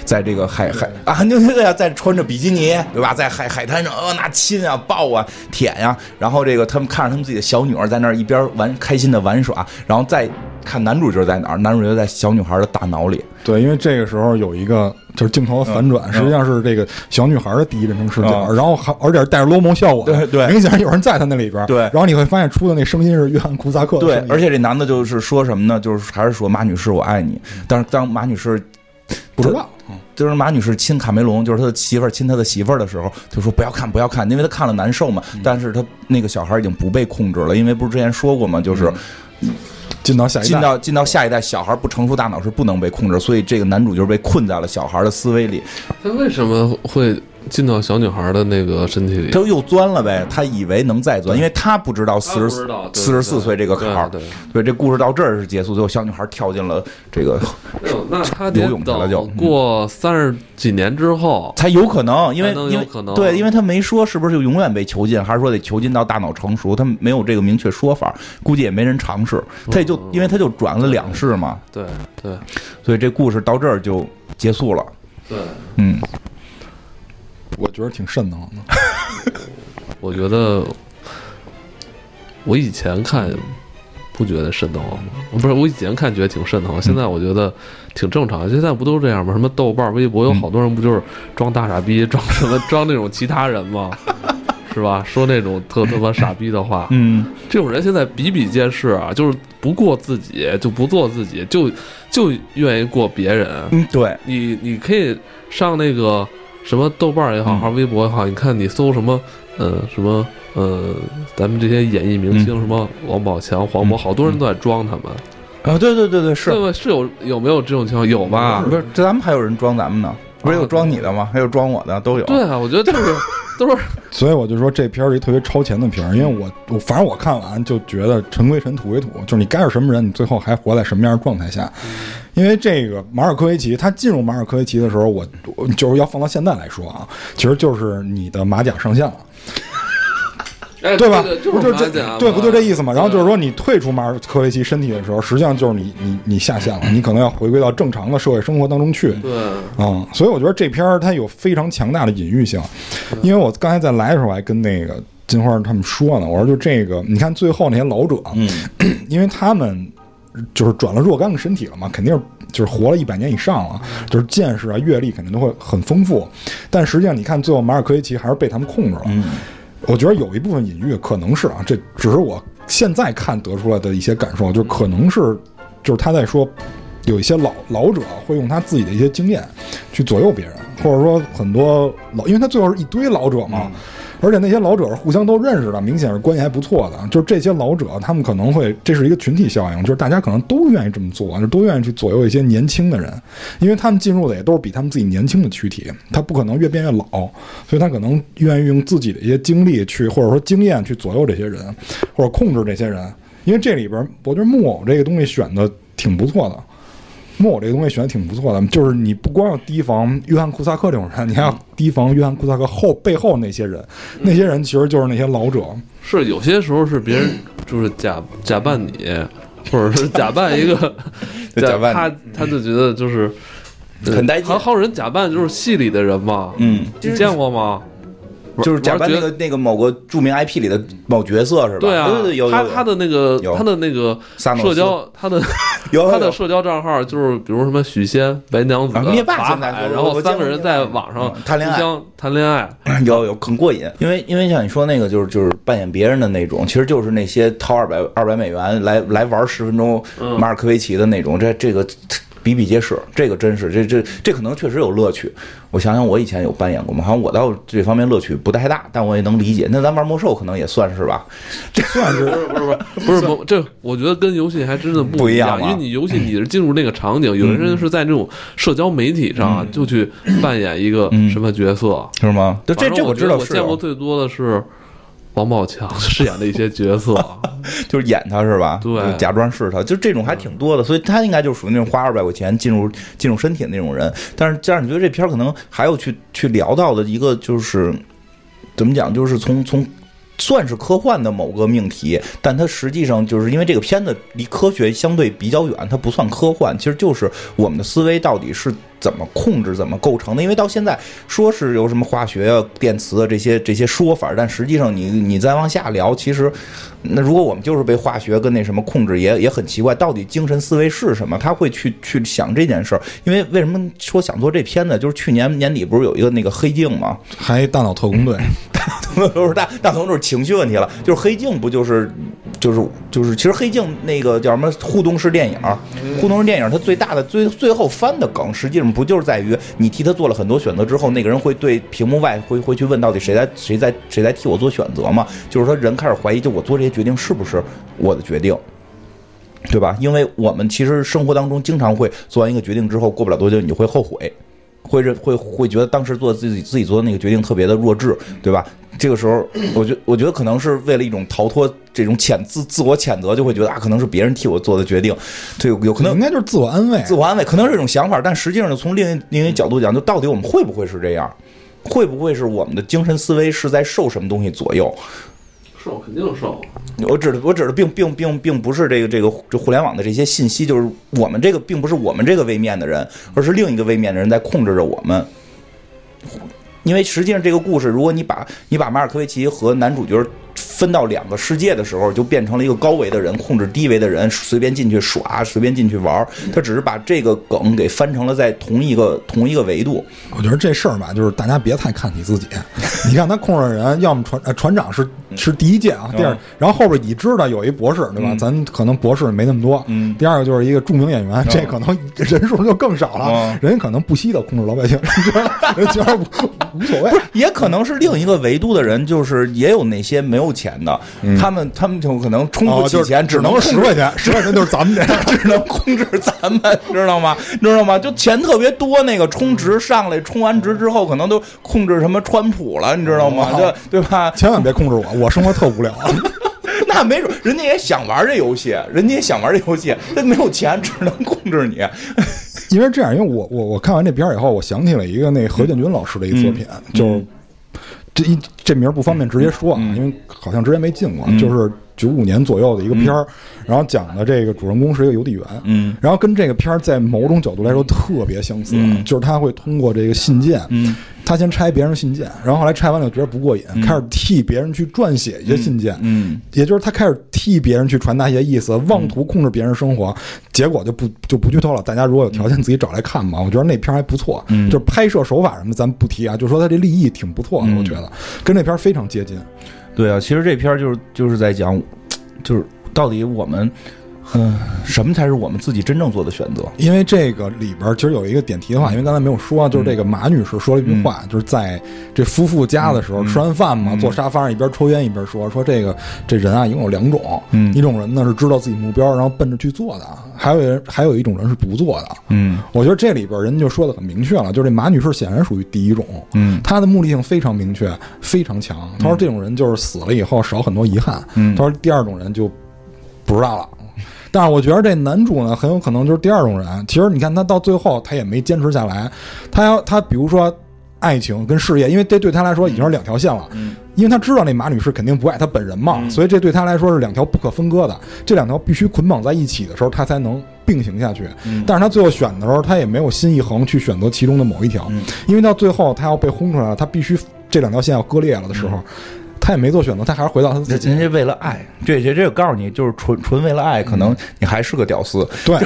在这个海海啊，对对呀，在穿着比基尼，对吧？在海海滩上，呃，那亲啊，抱啊，舔呀。然后这个他们看着他们自己的小女儿在那儿一边玩，开心的玩耍，然后再。看男主角在哪儿？男主角在小女孩的大脑里。对，因为这个时候有一个就是镜头的反转，实际上是这个小女孩的第一人称视角，然后还而且带着罗蒙效果。对对，明显有人在他那里边。对，然后你会发现出的那声音是约翰库萨克。对，而且这男的就是说什么呢？就是还是说马女士我爱你。但是当马女士不知道，就是马女士亲卡梅隆，就是他的媳妇儿亲他的媳妇儿的时候，就说不要看不要看，因为他看了难受嘛。但是他那个小孩已经不被控制了，因为不是之前说过嘛？就是。进到下一进到进到下一代，小孩不成熟大脑是不能被控制，所以这个男主就是被困在了小孩的思维里。他为什么会？进到小女孩的那个身体里，他又钻了呗。他以为能再钻，因为他不知道四十四十四岁这个坎儿。对，对，这故事到这儿是结束，最后小女孩跳进了这个那他游泳去了，就过三十几年之后才有可能，因为因为可能对，因为他没说是不是就永远被囚禁，还是说得囚禁到大脑成熟，他没有这个明确说法，估计也没人尝试。他也就因为他就转了两世嘛，对对，所以这故事到这儿就结束了。对，嗯。我觉得挺瘆得慌的。我觉得我以前看不觉得瘆得慌，不是我以前看觉得挺瘆得慌，现在我觉得挺正常。现在不都这样吗？什么豆瓣、微博有好多人不就是装大傻逼、装什么、装那种其他人吗？是吧？说那种特他妈傻逼的话。嗯，这种人现在比比皆是啊，就是不过自己就不做自己，就就愿意过别人。嗯，对你，你可以上那个。什么豆瓣也好，还是微博也好，你看你搜什么，呃，什么，呃，咱们这些演艺明星，什么王宝强、黄渤，好多人都在装他们。啊，对对对对，是，对是有有没有这种情况？有吧？不是，这咱们还有人装咱们呢，不是有装你的吗？还有装我的，都有。对啊，我觉得就是 都是。所以我就说这片儿是一特别超前的片儿，因为我我反正我看完就觉得尘归尘，土归土，就是你该是什么人，你最后还活在什么样的状态下。因为这个马尔科维奇，他进入马尔科维奇的时候，我就是要放到现在来说啊，其实就是你的马甲上线了。哎，对吧？对，不就这对不就这意思吗？然后就是说，你退出马尔科维奇身体的时候，实际上就是你你你下线了，你可能要回归到正常的社会生活当中去。对，嗯，所以我觉得这片儿它有非常强大的隐喻性，因为我刚才在来的时候我还跟那个金花他们说呢，我说就这个，你看最后那些老者，嗯，因为他们就是转了若干个身体了嘛，肯定是就是活了一百年以上了，就是见识啊、阅历肯定都会很丰富。但实际上，你看最后马尔科维奇还是被他们控制了。嗯我觉得有一部分隐喻可能是啊，这只是我现在看得出来的一些感受，就可能是就是他在说。有一些老老者会用他自己的一些经验去左右别人，或者说很多老，因为他最后是一堆老者嘛，而且那些老者互相都认识的，明显是关系还不错的。就是这些老者，他们可能会这是一个群体效应，就是大家可能都愿意这么做，就都愿意去左右一些年轻的人，因为他们进入的也都是比他们自己年轻的躯体，他不可能越变越老，所以他可能愿意用自己的一些经历去，或者说经验去左右这些人，或者控制这些人。因为这里边，我觉得木偶这个东西选的挺不错的。木偶这个东西选的挺不错的，就是你不光要提防约翰库萨克这种人，你还要提防约翰库萨克后背后那些人，那些人其实就是那些老者。是有些时候是别人就是假假扮你，或者是 假扮一个假扮他，他就觉得就是很带劲还还有人假扮就是戏里的人嘛，嗯，你见过吗？就是假扮那个那个某个著名 IP 里的某角色是吧？对啊对对，有有他他的那个他的那个社交，他的 有有他的社交账号就是比如什么许仙、白娘子、啊灭霸然后三个人在网上嗯谈恋爱。谈恋爱，有有很过瘾，因为因为像你说那个就是就是扮演别人的那种，其实就是那些掏二百二百美元来来玩十分钟嗯。马尔科维奇的那种，这这个比比皆是，这个真是这这这可能确实有乐趣。我想想，我以前有扮演过吗？好像我倒这方面乐趣不太大，但我也能理解。那咱玩魔兽可能也算是吧，这算是 不是不是不是不这，我觉得跟游戏还真的不一样因为你游戏你是进入那个场景，有的人是在这种社交媒体上啊就去扮演一个嗯什么角色。是吗？这这我知道我见过，最多的是王宝强 饰演的一些角色，就是演他是吧？对就假装是他，就这种还挺多的，所以他应该就属于那种花二百块钱进入进入身体的那种人。但是加上你觉得这片儿可能还有去去聊到的一个就是怎么讲，就是从从。算是科幻的某个命题，但它实际上就是因为这个片子离科学相对比较远，它不算科幻，其实就是我们的思维到底是怎么控制、怎么构成的。因为到现在说是有什么化学啊、电磁啊这些这些说法，但实际上你你再往下聊，其实那如果我们就是被化学跟那什么控制，也也很奇怪，到底精神思维是什么？他会去去想这件事儿。因为为什么说想做这片子？就是去年年底不是有一个那个黑镜吗？还大脑特工队，都是大大同都是情绪问题了。就是黑镜不就是就是就是，其实黑镜那个叫什么互动式电影，互动式电影它最大的最最后翻的梗，实际上不就是在于你替他做了很多选择之后，那个人会对屏幕外会会去问到底谁在谁在谁在替我做选择嘛？就是说人开始怀疑，就我做这些决定是不是我的决定。对吧？因为我们其实生活当中经常会做完一个决定之后，过不了多久你就会后悔，会认会会觉得当时做自己自己做的那个决定特别的弱智，对吧？这个时候，我觉我觉得可能是为了一种逃脱这种谴自自我谴责，就会觉得啊，可能是别人替我做的决定，这有有可能应该就是自我安慰。自我安慰，可能是一种想法，但实际上从另一另一角度讲，就到底我们会不会是这样？会不会是我们的精神思维是在受什么东西左右？受肯定受。我指的我指的并并并并不是这个这个这互联网的这些信息，就是我们这个并不是我们这个位面的人，而是另一个位面的人在控制着我们。因为实际上这个故事，如果你把你把马尔科维奇和男主角分到两个世界的时候，就变成了一个高维的人控制低维的人，随便进去耍，随便进去玩。他只是把这个梗给翻成了在同一个同一个维度。我觉得这事儿吧，就是大家别太看你自己。你看他控制人，要么船呃船长是是第一届啊，第二，然后后边已知的有一博士，对吧？咱可能博士没那么多。嗯第二个就是一个著名演员，这可能人数就更少了嗯，人家可能不惜的控制老百姓，人觉得无无所谓。也可能是另一个维度的人，就是也有那些没有钱的，他们他们就可能充不起钱，只能十块钱，十块钱就是咱们这样。只能控制咱们，知道吗？知道吗？就钱特别多，那个充值上来，充完值之后，可能都控制什么川普了，你知道吗？对吧？千万别控制我，我生活特无聊。那没准人家也想玩这游戏，人家也想玩这游戏，他没有钱，只能控制你。因为这样，因为我我我看完这片儿以后，我想起了一个那何建军老师的一个作品，嗯就是这一这名儿不方便直接说啊，嗯因为好像之前没进过，嗯就是九五年左右的一个片儿，然后讲的这个主人公是一个邮递员，嗯。然后跟这个片儿在某种角度来说特别相似，嗯。就是他会通过这个信件，嗯。他先拆别人信件，然后后来拆完了觉得不过瘾，开始替别人去撰写一些信件，嗯。也就是他开始替别人去传达一些意思，妄图控制别人生活，结果就不就不剧透了。大家如果有条件自己找来看吧，我觉得那片儿还不错，嗯。就是拍摄手法什么咱不提啊，就说他这立意挺不错的，嗯。我觉得跟这片儿非常接近。对啊，其实这片儿就是就是在讲，就是到底我们，嗯、什么才是我们自己真正做的选择？因为这个里边儿其实有一个点题的话，因为刚才没有说，就是这个马女士说了一句话，就是在这夫妇家的时候、吃完饭嘛，坐沙发上一边抽烟一边说，说这个这人啊一共有两种，嗯一种人呢是知道自己目标，然后奔着去做的，还有人还有一种人是不做的。嗯我觉得这里边人家就说的很明确了，就是这马女士显然属于第一种，嗯她的目的性非常明确，非常强。她说这种人就是死了以后少很多遗憾。嗯她说第二种人就不知道了。但是我觉得这男主呢，很有可能就是第二种人。其实你看他到最后，他也没坚持下来。他要他比如说爱情跟事业，因为这对他来说已经是两条线了。嗯因为他知道那马女士肯定不爱他本人嘛，所以这对他来说是两条不可分割的。这两条必须捆绑在一起的时候，他才能并行下去。嗯但是他最后选的时候，他也没有心一横去选择其中的某一条，嗯因为到最后他要被轰出来了，他必须这两条线要割裂了的时候，他也没做选择，他还是回到他自己。人人家为了爱，这这这个告诉你，就是纯纯为了爱，可能你还是个屌丝，对，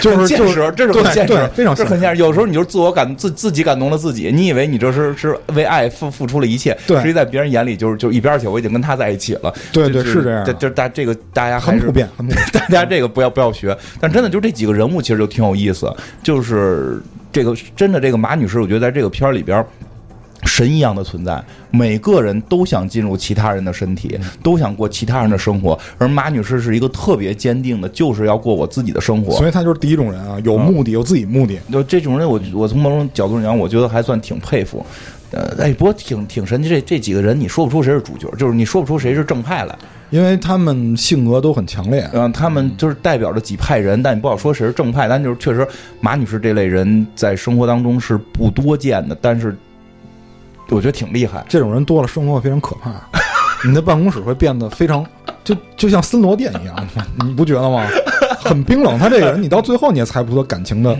就是现就是实，这是很现实，非常。这很现实。有时候你就是自我感自自己感动了自己，你以为你这是是为爱付付出了一切，对实际在别人眼里就是就一边去，我已经跟他在一起了。对对是这样的这这大这个大家很普遍，很普遍。大家这个不要不要学，但真的就这几个人物其实就挺有意思，就是这个真的这个马女士，我觉得在这个片儿里边儿。神一样的存在，每个人都想进入其他人的身体，都想过其他人的生活，而马女士是一个特别坚定的，就是要过我自己的生活。所以她就是第一种人啊，有目的，有自己目的。就这种人我，我从某种角度上讲，我觉得还算挺佩服。呃，哎，不过挺挺神奇，这这几个人你说不出谁是主角，就是你说不出谁是正派来。因为他们性格都很强烈，嗯、他们就是代表着几派人，但你不好说谁是正派。但就是确实，马女士这类人在生活当中是不多见的，但是我觉得挺厉害。这种人多了，生活会非常可怕。你的办公室会变得非常，就就像森罗店一样，你不觉得吗？很冰冷。他这个人，你到最后你也猜不出感情的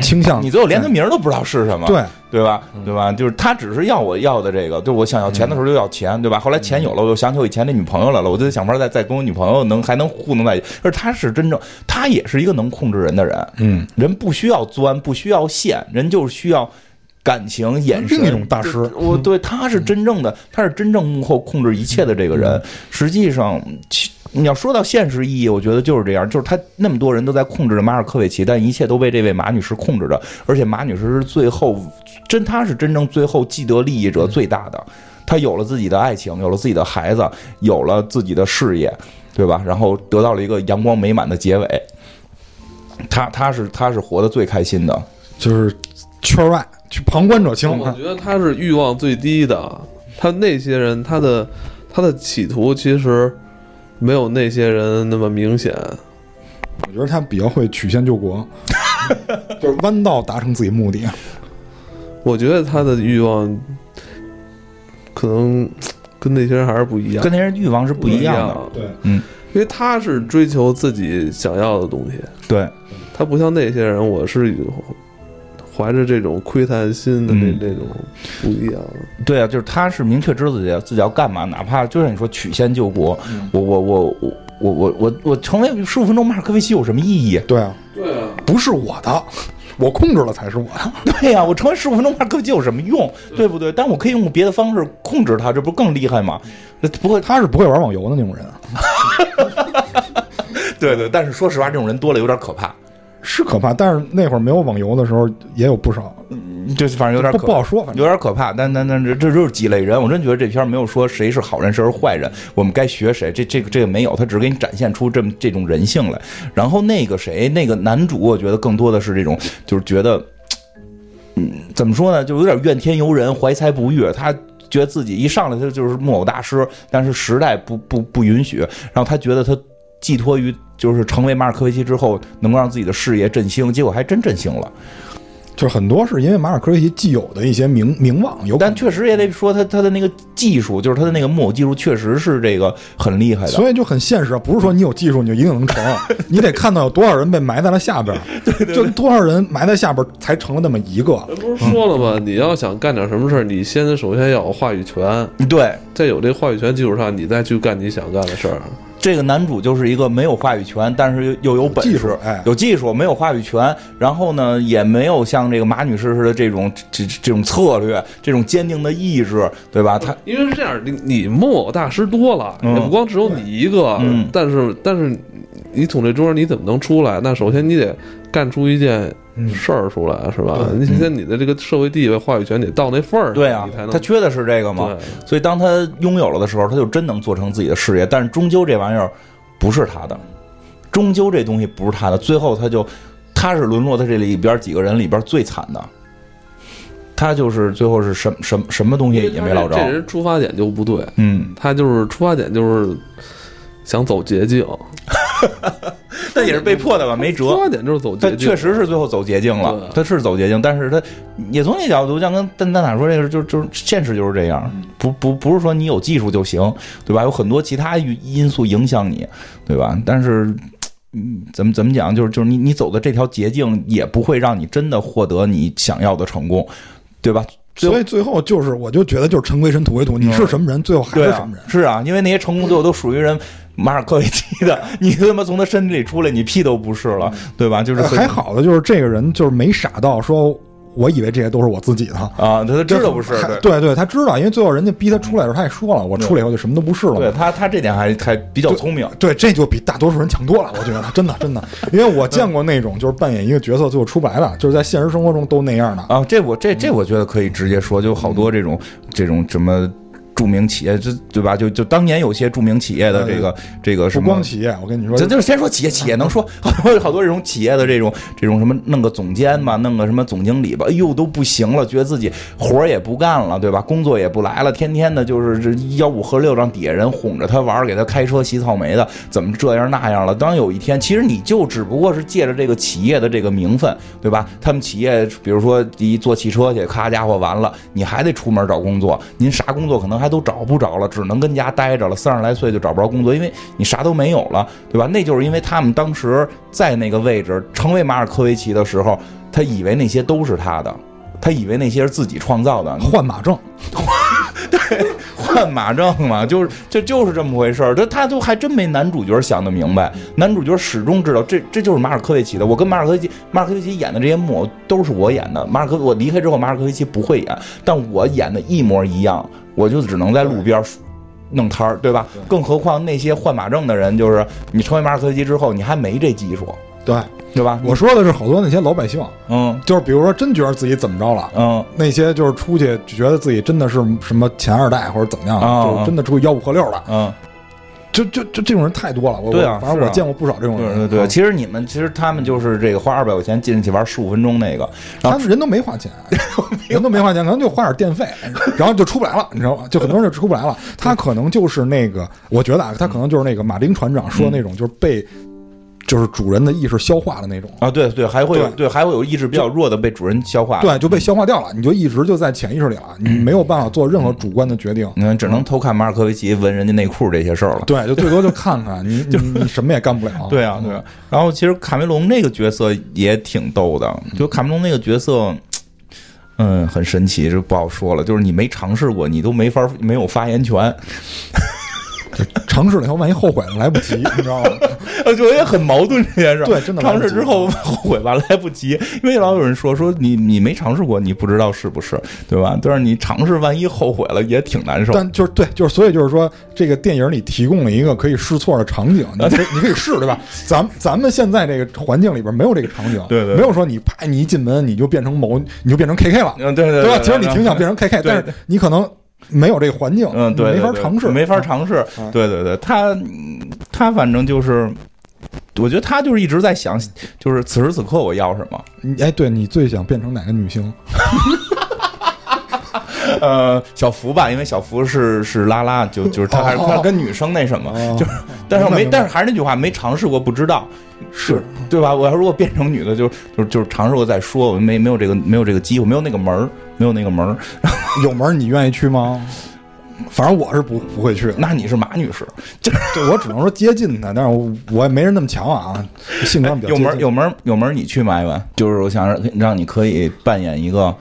倾向。你最后连他名儿都不知道是什么，对对吧？对吧？就是他只是要我要的这个，就我想要钱的时候就要钱，对吧？后来钱有了，我又想起我以前那女朋友来了，我就得想法再再跟我女朋友能还能糊弄在一起。而他是真正，他也是一个能控制人的人，嗯，人不需要钻，不需要线，人就是需要感情、眼神。另一种大师我对他是真正的，他是真正幕后控制一切的这个人。实际上，你要说到现实意义，我觉得就是这样，就是他那么多人都在控制着马尔科维奇，但一切都被这位马女士控制着，而且马女士是最后真，她是真正最后既得利益者最大的。她有了自己的爱情，有了自己的孩子，有了自己的事业，对吧？然后得到了一个阳光美满的结尾。她，她是她是活得最开心的，就是圈外去旁观者清。我觉得他是欲望最低的，他那些人他的他的企图其实没有那些人那么明显。我觉得他比较会曲线救国，就是弯道达成自己目的。我觉得他的欲望可能跟那些人还是不一样，跟那些人欲望是不一样的。对，嗯，因为他是追求自己想要的东西，对，他不像那些人，我是怀着这种窥探心的那嗯那种不一样。对啊，就是他是明确知道自己要自己要干嘛，哪怕就像你说曲线救国，我我我我我我我我成为十五分钟马尔科维奇有什么意义？对啊，对啊，不是我的，我控制了才是我的。对呀、我成为十五分钟马尔科维奇有什么用？对不对？但我可以用别的方式控制他，这不更厉害吗？不会他是不会玩网游的那种人，对对，但是说实话，这种人多了有点可怕，是可怕。但是那会儿没有网游的时候，也有不少，就是反正有点可不不好说。反正有点可怕，但但但这这就是几类人，我真觉得这片儿没有说谁是好人谁是坏人，我们该学谁，这这个这个没有，他只是给你展现出这么这种人性来。然后那个谁，那个男主，我觉得更多的是这种，就是觉得，嗯，怎么说呢，就有点怨天尤人，怀才不遇，他。觉得自己一上来他就是木偶大师，但是时代不不不允许，然后他觉得他寄托于就是成为马尔科维奇之后，能够让自己的事业振兴，结果还真振兴了。就是很多是因为马尔科维奇既有的一些名名望，有但确实也得说他他的那个技术，就是他的那个木偶技术，确实是这个很厉害的。所以就很现实，不是说你有技术你就一定能成，你得看到有多少人被埋在了下边儿，就多少人埋在下边儿才成了那么一个。不是说了吗？你要想干点什么事儿，你先首先要有话语权，对，在有这话语权基础上，你再去干你想干的事儿。这个男主就是一个没有话语权，但是又又有本事技术，哎有技术，没有话语权，然后呢，也没有像这个马女士似的这种这这这种策略，这种坚定的意志，对吧？他因为是这样，你你木偶大师多了，嗯也不光只有你一个，嗯但是但是你从这中间你怎么能出来？那首先你得干出一件事儿出来，是吧？你现在你的这个社会地位、话语权得到那份儿上，对啊他缺的是这个嘛。所以当他拥有了的时候，他就真能做成自己的事业。但是终究这玩意儿不是他的，终究这东西不是他的。最后他就他是沦落在这里边几个人里边最惨的，他就是最后是什什什么东西也没捞着这。人出发点就不对，嗯，他就是出发点就是想走捷径，但也是被迫的吧，没出辙。发点就是走他捷径，确实是最后走捷径了对，他是走捷径，但是他也从那角度，像跟蛋蛋塔说这个，就就是现实就是这样，不不不是说你有技术就行，对吧？有很多其他因素影响你，对吧？但是。嗯，怎么怎么讲？就是就是你你走的这条捷径，也不会让你真的获得你想要的成功，对吧？所以最后就是，我就觉得就是尘归尘，土归土，你是什么人，最后还是什么人，。是啊，因为那些成功最后都属于人马尔科维奇的，你他妈从他身体里出来，你屁都不是了，对吧？就是呃还好的就是这个人就是没傻到说，我以为这些都是我自己的。啊，他他知道不是，对对对，他知道，因为最后人家逼他出来的时候，他也说了，我出来以后就什么都不是了。对他他这点还还比较聪明。对，这就比大多数人强多了，我觉得 真的真的，因为我见过那种就是扮演一个角色最后出不来的，就是在现实生活中都那样的。啊，这我这这我觉得可以直接说，就好多这种这种什么著名企业，这对吧？就就当年有些著名企业的这个这个什么不光。企业，我跟你说，咱就是先说企业，企业能说 好多好多这种企业的这种这种什么弄个总监吧，弄个什么总经理吧，哎呦都不行了，觉得自己活儿也不干了，对吧？工作也不来了，天天的就是这吆五喝六，让底下人哄着他玩儿，给他开车洗草莓的，怎么这样那样了？当有一天，其实你就只不过是借着这个企业的这个名分，对吧？他们企业比如说一坐汽车去，咔家伙完了，你还得出门找工作，您啥工作可能还都找不着了，只能跟家待着了，三十来岁就找不着工作，因为你啥都没有了，对吧？那就是因为他们当时在那个位置成为马尔科维奇的时候，他以为那些都是他的。他以为那些是自己创造的，换马证，换马证嘛，就是这就是这么回事儿。他他都还真没男主角想得明白，男主角始终知道这这就是马尔科维奇的。我跟马尔科维奇，马尔科维奇演的这些木偶都是我演的。马尔科我离开之后，马尔科维奇不会演，但我演的一模一样，我就只能在路边。弄摊儿，对吧？更何况那些换马证的人，就是你成为马尔科斯基之后，你还没这技术，对对吧？我说的是好多那些老百姓，嗯就是比如说真觉得自己怎么着了。嗯那些就是出去觉得自己真的是什么前二代或者怎么样，嗯就是真的出去吆五喝六了，嗯，就就就这种人太多了。我对啊我反正我见过不少这种人。对对对。啊其实你们其实他们就是这个花二百块钱进去玩十五分钟那个，然后他们人都没花钱，人都没花钱，可能就花点电费，然后就出不来了，你知道吗？就很多人就出不来了。他可能就是那个，我觉得啊，他可能就是那个马丁船长说的那种，就是被就是主人的意识消化的那种。啊，对对，还会有对对，还会有意志比较弱的被主人消化。，对，就被消化掉了，你就一直就在潜意识里了，你没有办法做任何主观的决定。嗯，只能偷看马尔科维奇闻人家内裤这些事儿了。对，就最多就看看你，你你什么也干不了。对啊，对啊。然后其实卡梅隆那个角色也挺逗的，就卡梅隆那个角色。嗯，很神奇，这不好说了。就是你没尝试过，你都没法没有发言权。尝试了以后，万一后悔了来不及，你知道吗？我觉得也很矛盾这件事儿。对真的尝试之后后悔吧，来不及，因为老有人说说你你没尝试过，你不知道是不是，对吧？但是你尝试，万一后悔了，也挺难受。但就是对，就是所以就是说，这个电影里提供了一个可以试错的场景，你可以 你可以试，对吧？咱咱们现在这个环境里边没有这个场景，对对对没有说你啪你一进门你就变成某你就变成 KK 了，嗯，对对对吧？对其实你挺想变成 KK，但是你可能没有这个环境，嗯，对，你没法尝试，没法尝试。对对对，他他反正就是，我觉得他就是一直在想，就是此时此刻我要什么。你哎，对你最想变成哪个女星？呃，小福吧，因为小福是是拉拉，就就是他还是哦他跟女生那什么，哦就是但是我没，但是还是那句话，没尝试过不知道，是对吧？我要如果变成女的，就就就是尝试过再说，我没没有这个没有这个机会，没有那个门儿，没有那个门儿。有门儿你愿意去吗？反正我是不不会去的。那你是马女士，这对我只能说接近她，但是我我也没人那么强啊，性格比较有门儿有门儿有门儿，你去吗？艾文，就是我想让让你可以扮演一个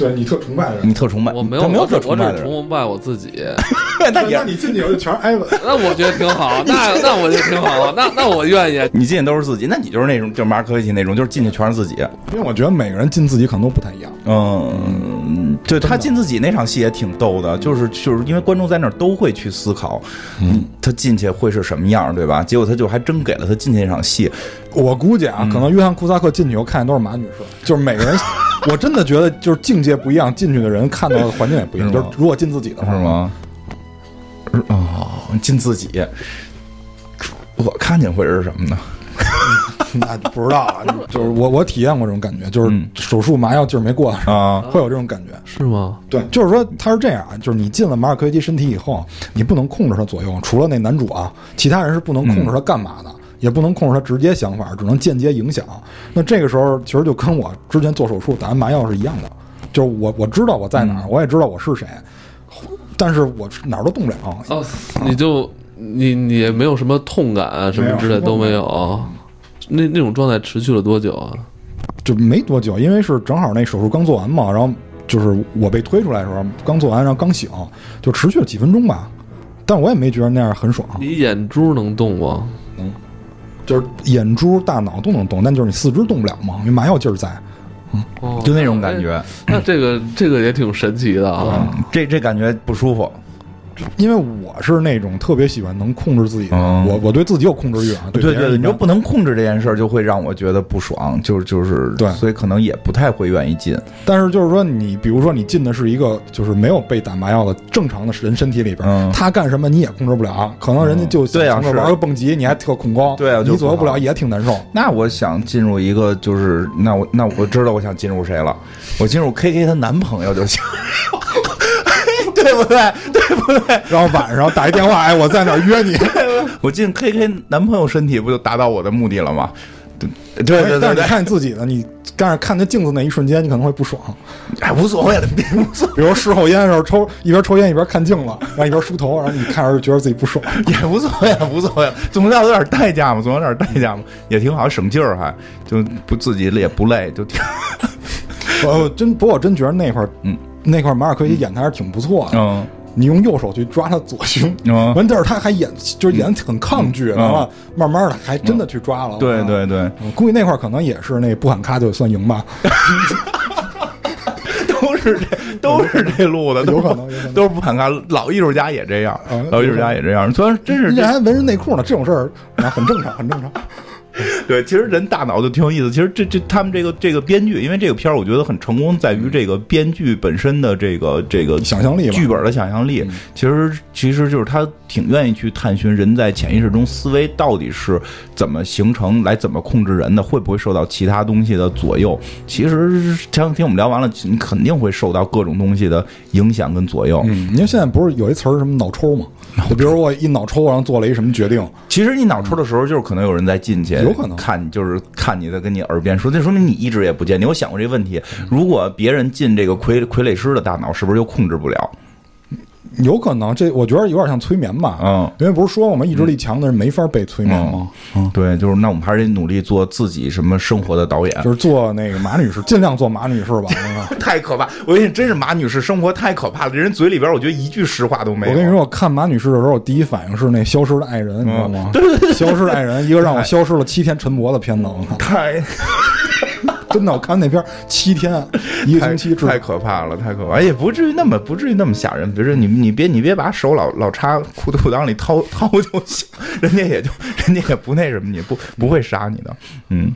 对你特崇拜的人你。特崇拜，我没有，没有特崇拜的人，崇拜我自己。那你进去就全是艾文，那我觉得挺好，那那我就挺好，那那我愿意。你进去都是自己，那你就是那种就是马尔科维奇那种，就是进去全是自己。因为我觉得每个人进自己可能都不太一样。嗯，对他进自己那场戏也挺逗的，就是就是因为观众在那儿都会去思考，嗯，他进去会是什么样，对吧？结果他就还真给了他进去那场戏，我估计啊，可能约翰库萨克进去以后看见都是马女士，就是每个人，我真的觉得就是境界不一样，进去的人看到的环境也不一样。就是如果进自己的话，是？吗？哦，进自己，我看见会是什么呢？那不知道啊。就是我我体验过这种感觉，就是嗯手术麻药劲儿没过啊，会有这种感觉。是吗？对，就是说他是这样啊，就是你进了马尔科维奇身体以后，你不能控制他左右，除了那男主啊，其他人是不能控制他干嘛的，也不能控制他直接想法，只能间接影响。那这个时候其实就跟我之前做手术打完麻药是一样的，就是我我知道我在哪儿，我也知道我是谁，但是我哪儿都动不了。哦，你就你你也没有什么痛感啊，什么之类都没有。那那种状态持续了多久啊？就没多久，因为是正好那手术刚做完嘛，然后就是我被推出来的时候刚做完，然后刚醒，就持续了几分钟吧。但我也没觉得那样很爽，你眼珠能动吗？就是眼珠、大脑都能动，但就是你四肢动不了嘛，因为蛮有劲儿在。哦就那种感。觉，哎那这个这个也挺神奇的啊。嗯这这感觉不舒服。因为我是那种特别喜欢能控制自己的，嗯。我我对自己有控制欲啊。对对，别人一般。你就不能控制这件事儿，就会让我觉得不爽，就是就是，对。所以可能也不太会愿意进。但是就是说你，比如说你进的是一个就是没有被打麻药的正常的人身体里边，嗯。他干什么你也控制不了，可能人家就对啊玩个蹦极，你还特恐高，对你左右不了也挺难受。那我想进入一个，就是那我那我知道我想进入谁了，我进入 K K 她男朋友就行，对不对？对不对？然后晚上打一电话，哎，我在哪儿约你？我进 K K 男朋友身体，不就达到我的目的了吗？对对对但是看你自己的，你但是看那镜子那一瞬间，你可能会不爽。哎，无所谓了，别无所谓，比如事后烟的时候抽，一边抽烟一边看镜子，然后一边梳头，然后你看着就觉得自己不爽。也无所谓了，无所谓了，总要有点代价嘛，总有点代价嘛，也挺好，省劲儿还就不自己也不累，就挺 我真不过我真觉得那会儿，嗯，那块马尔科维奇演的还是挺不错的。嗯。你用右手去抓他左胸，嗯。完但是他还演就是演的很抗拒，嗯。完了慢慢的还真的去抓了。对对对，嗯，估计那块儿可能也是那不喊咔就算赢吧，都是这都是这路的，有可能都是不喊看，老艺术家也这样嗯，老艺术家也这样，虽然真是人家还纹着内裤呢，这种事儿啊很正常，很正常。对，其实人大脑就挺有意思。其实这这他们这个这个编剧，因为这个片儿我觉得很成功，在于这个编剧本身的这个这个想象力吧剧本的想象力。其实其实就是他挺愿意去探寻人在潜意识中思维到底是怎么形成，来怎么控制人的，会不会受到其他东西的左右。其实前两天我们聊完了，你肯定会受到各种东西的影响跟左右。嗯，你看现在不是有一词儿什么脑抽吗？就比如我一脑抽，然后做了一什么决定，其实一脑抽的时候，就是可能有人在进去，有可能看你，就是看你在跟你耳边说，这说明你一直也不见。你有想过这个问题？如果别人进这个傀傀儡师的大脑，是不是就控制不了？有可能这我觉得有点像催眠吧。嗯，因为不是说我们意志力强的人没法被催眠吗？嗯，对，就是那我们还是得努力做自己什么生活的导演。就是做那个马女士，尽量做马女士吧。那个 太可怕！我跟你真是马女士生活太可怕了，这人嘴里边我觉得一句实话都没有。我跟你说，我看马女士的时候，我第一反应是那《消失的爱人》，你知道吗？对对对，消失的爱人，一个让我消失了七天陈博的片子，太 真的，我看那片儿七天，一个星期治太可怕了，太可怕，也不至于那么不至于那么吓人。比如说你你别你别把手老老插裤裤裆里掏 掏就行，人家也就人家也不那什么，你不不会杀你的。嗯，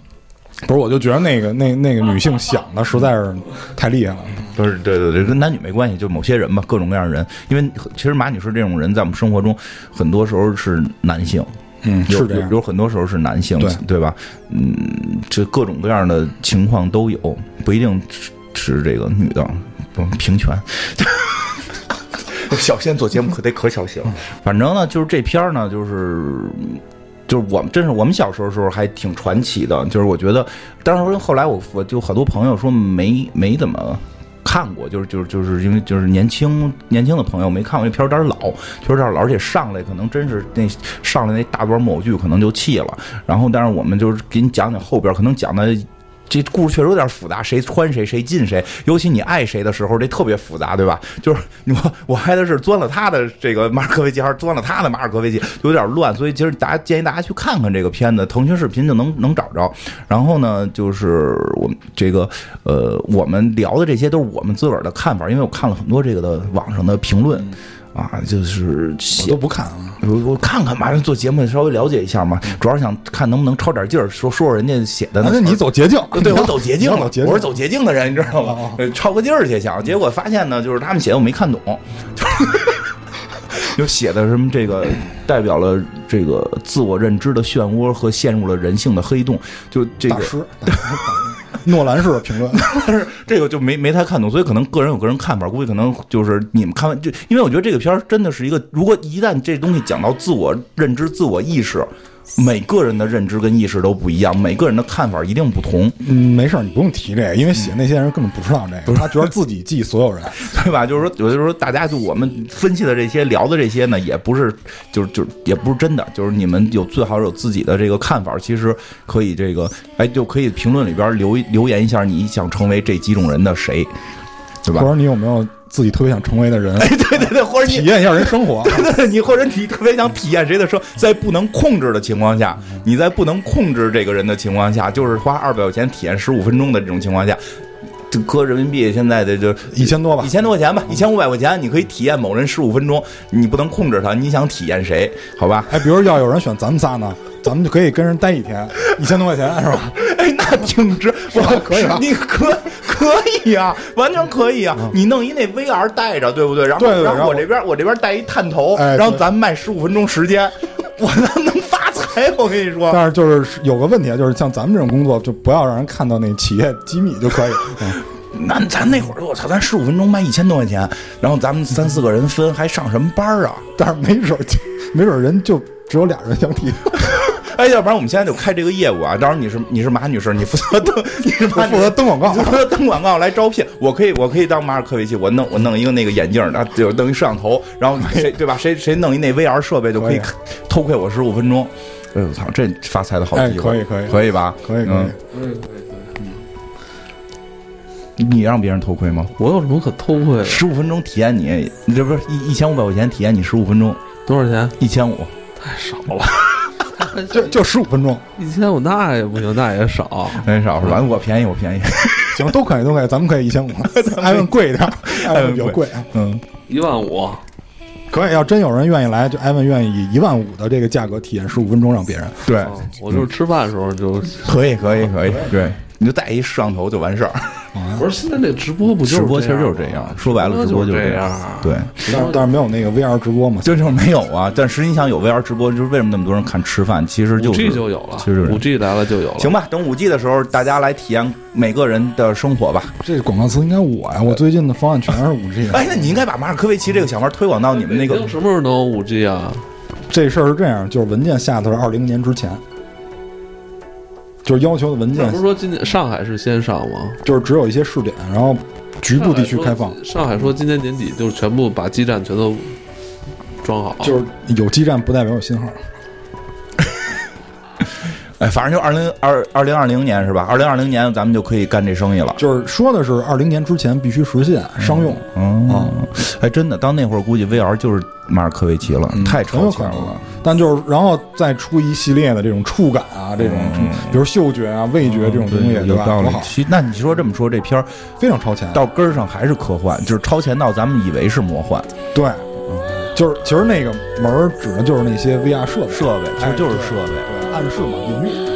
不是，我就觉得那个那那个女性想的实在是太厉害了。不是对对对，跟男女没关系，就某些人吧，各种各样的人。因为其实马女士这种人在我们生活中很多时候是男性。嗯，是这样有。很多时候是男性，对对吧？嗯，这各种各样的情况都有，不一定是是这个女的，不平权。小仙做节目可得可小心了。反正呢，就是这片儿呢，就是。就是我们真是我们小时候时候还挺传奇的，就是我觉得，当然后来我我就好多朋友说没没怎么看过，就是就是就是因为就是年轻年轻的朋友没看过那片有点老，确实有点老，而且上来可能真是那上来那大段木偶剧可能就弃了，然后但是我们就是给你讲讲后边，可能讲的。这故事确实有点复杂，谁穿谁，谁进谁，尤其你爱谁的时候，这特别复杂，对吧？就是我我爱的是钻了他的这个马尔科维奇，还是钻了他的马尔科维奇，有点乱。所以其实大家建议大家去看看这个片子，腾讯视频就能能找着。然后呢，就是我们这个呃，我们聊的这些都是我们自个儿的看法，因为我看了很多这个的网上的评论。啊，就是我都不看啊，我我看看吧，做节目稍微了解一下嘛，主要是想看能不能抄点劲儿，说说说人家写的。那你走捷径，对我走捷径了，我是走捷径的人，你知道吗？抄个劲儿去想，结果发现呢，就是他们写的我没看懂，就 写的什么这个代表了这个自我认知的漩涡和陷入了人性的黑洞，就这个。诺兰式的评论，但是这个就没没太看懂，所以可能个人有个人看法，估计可能就是你们看完就，因为我觉得这个片儿真的是一个，如果一旦这东西讲到自我认知、自我意识。每个人的认知跟意识都不一样，每个人的看法一定不同。嗯，没事，你不用提这个，因为写那些人根本不知道这个，他觉得自己记所有人，对吧？就是说，有的时候大家就我们分析的这些、聊的这些呢，也不是，就是就也不是真的，就是你们有最好有自己的这个看法，其实可以这个，哎，就可以评论里边留留言一下，你想成为这几种人的谁，对吧？或者你有没有？自己特别想成为的人，哎，对对对，或者体验一下人生活，对对对，你或者你特别想体验谁的生，在不能控制的情况下，你在不能控制这个人的情况下，就是花二百块钱体验十五分钟的这种情况下，就搁人民币现在的就一千多吧，一千多块钱吧，一千五百块钱，你可以体验某人十五分钟，你不能控制他，你想体验谁？好吧？哎，比如要有人选咱们仨呢？咱们就可以跟人待一天，一千多块钱是吧？哎，那挺值，我可以，你可可以啊，完全可以啊！你弄一那 VR 带着，对不对？然后，然后我这边我这边带一探头，然后咱们卖十五分钟时间，我能能发财！我跟你说，但是就是有个问题啊，就是像咱们这种工作，就不要让人看到那企业机密就可以。那咱那会儿，我操，咱十五分钟卖一千多块钱，然后咱们三四个人分，还上什么班啊？但是没准，没准人就只有俩人想提。哎，要不然我们现在就开这个业务啊！到时候你是你是马女士，你负责登，你是负责登广告，负责登广告来招聘。我可以，我可以当马尔科维奇，我弄我弄一个那个眼镜，那就弄一摄像头，然后谁对吧？谁谁弄一那 VR 设备就可以偷窥我十五分钟。哎我操，这发财的好机会，可以可以可以吧？可以可以可以可以可以。你让别人偷窥吗？我有什么可偷窥？十五分钟体验你，你这不是一一千五百块钱体验你十五分钟？多少钱？一千五，太少了。就就十五分钟，一千五那也不行，那也少，很少是吧？我便宜，我便宜，行，都可以，都可以，咱们可以一千五，艾文贵一点，艾文比较贵，嗯，一万五，可以。要真有人愿意来，就艾文愿意以一万五的这个价格体验十五分钟让别人。对，我就是吃饭的时候就可以，可以，可以，对。你就带一摄像头就完事儿，不是现在这直播不就直播其实就是这样，说白了直播就是这样，对，但是但是没有那个 VR 直播嘛，就就是没有啊。但实际上有 VR 直播，就是为什么那么多人看吃饭？其实就五 G 就有了，其实五 G 来了就有了。行吧，等五 G 的时候，大家来体验每个人的生活吧。这广告词应该我呀，我最近的方案全是五 G。哎，那你应该把马尔科维奇这个想法推广到你们那个什么时候能有五 G 啊？这事儿是这样，就是文件下的是二零年之前。就是要求的文件，不是说今年上海是先上吗？就是只有一些试点，然后局部地区开放。上海说今年年底就是全部把基站全都装好，就是有基站不代表有信号。哎，反正就二零二二零二零年是吧？二零二零年咱们就可以干这生意了。就是说的是二零年之前必须实现商用。嗯，哎，真的，到那会儿估计 VR 就是马尔科维奇了，太超前了。但就是然后再出一系列的这种触感啊，这种比如嗅觉啊、味觉这种东西，有道理。其那你说这么说，这片儿非常超前，到根儿上还是科幻，就是超前到咱们以为是魔幻。对，就是其实那个门指的就是那些 VR 设备，设备其实就是设备，暗示嘛，隐喻。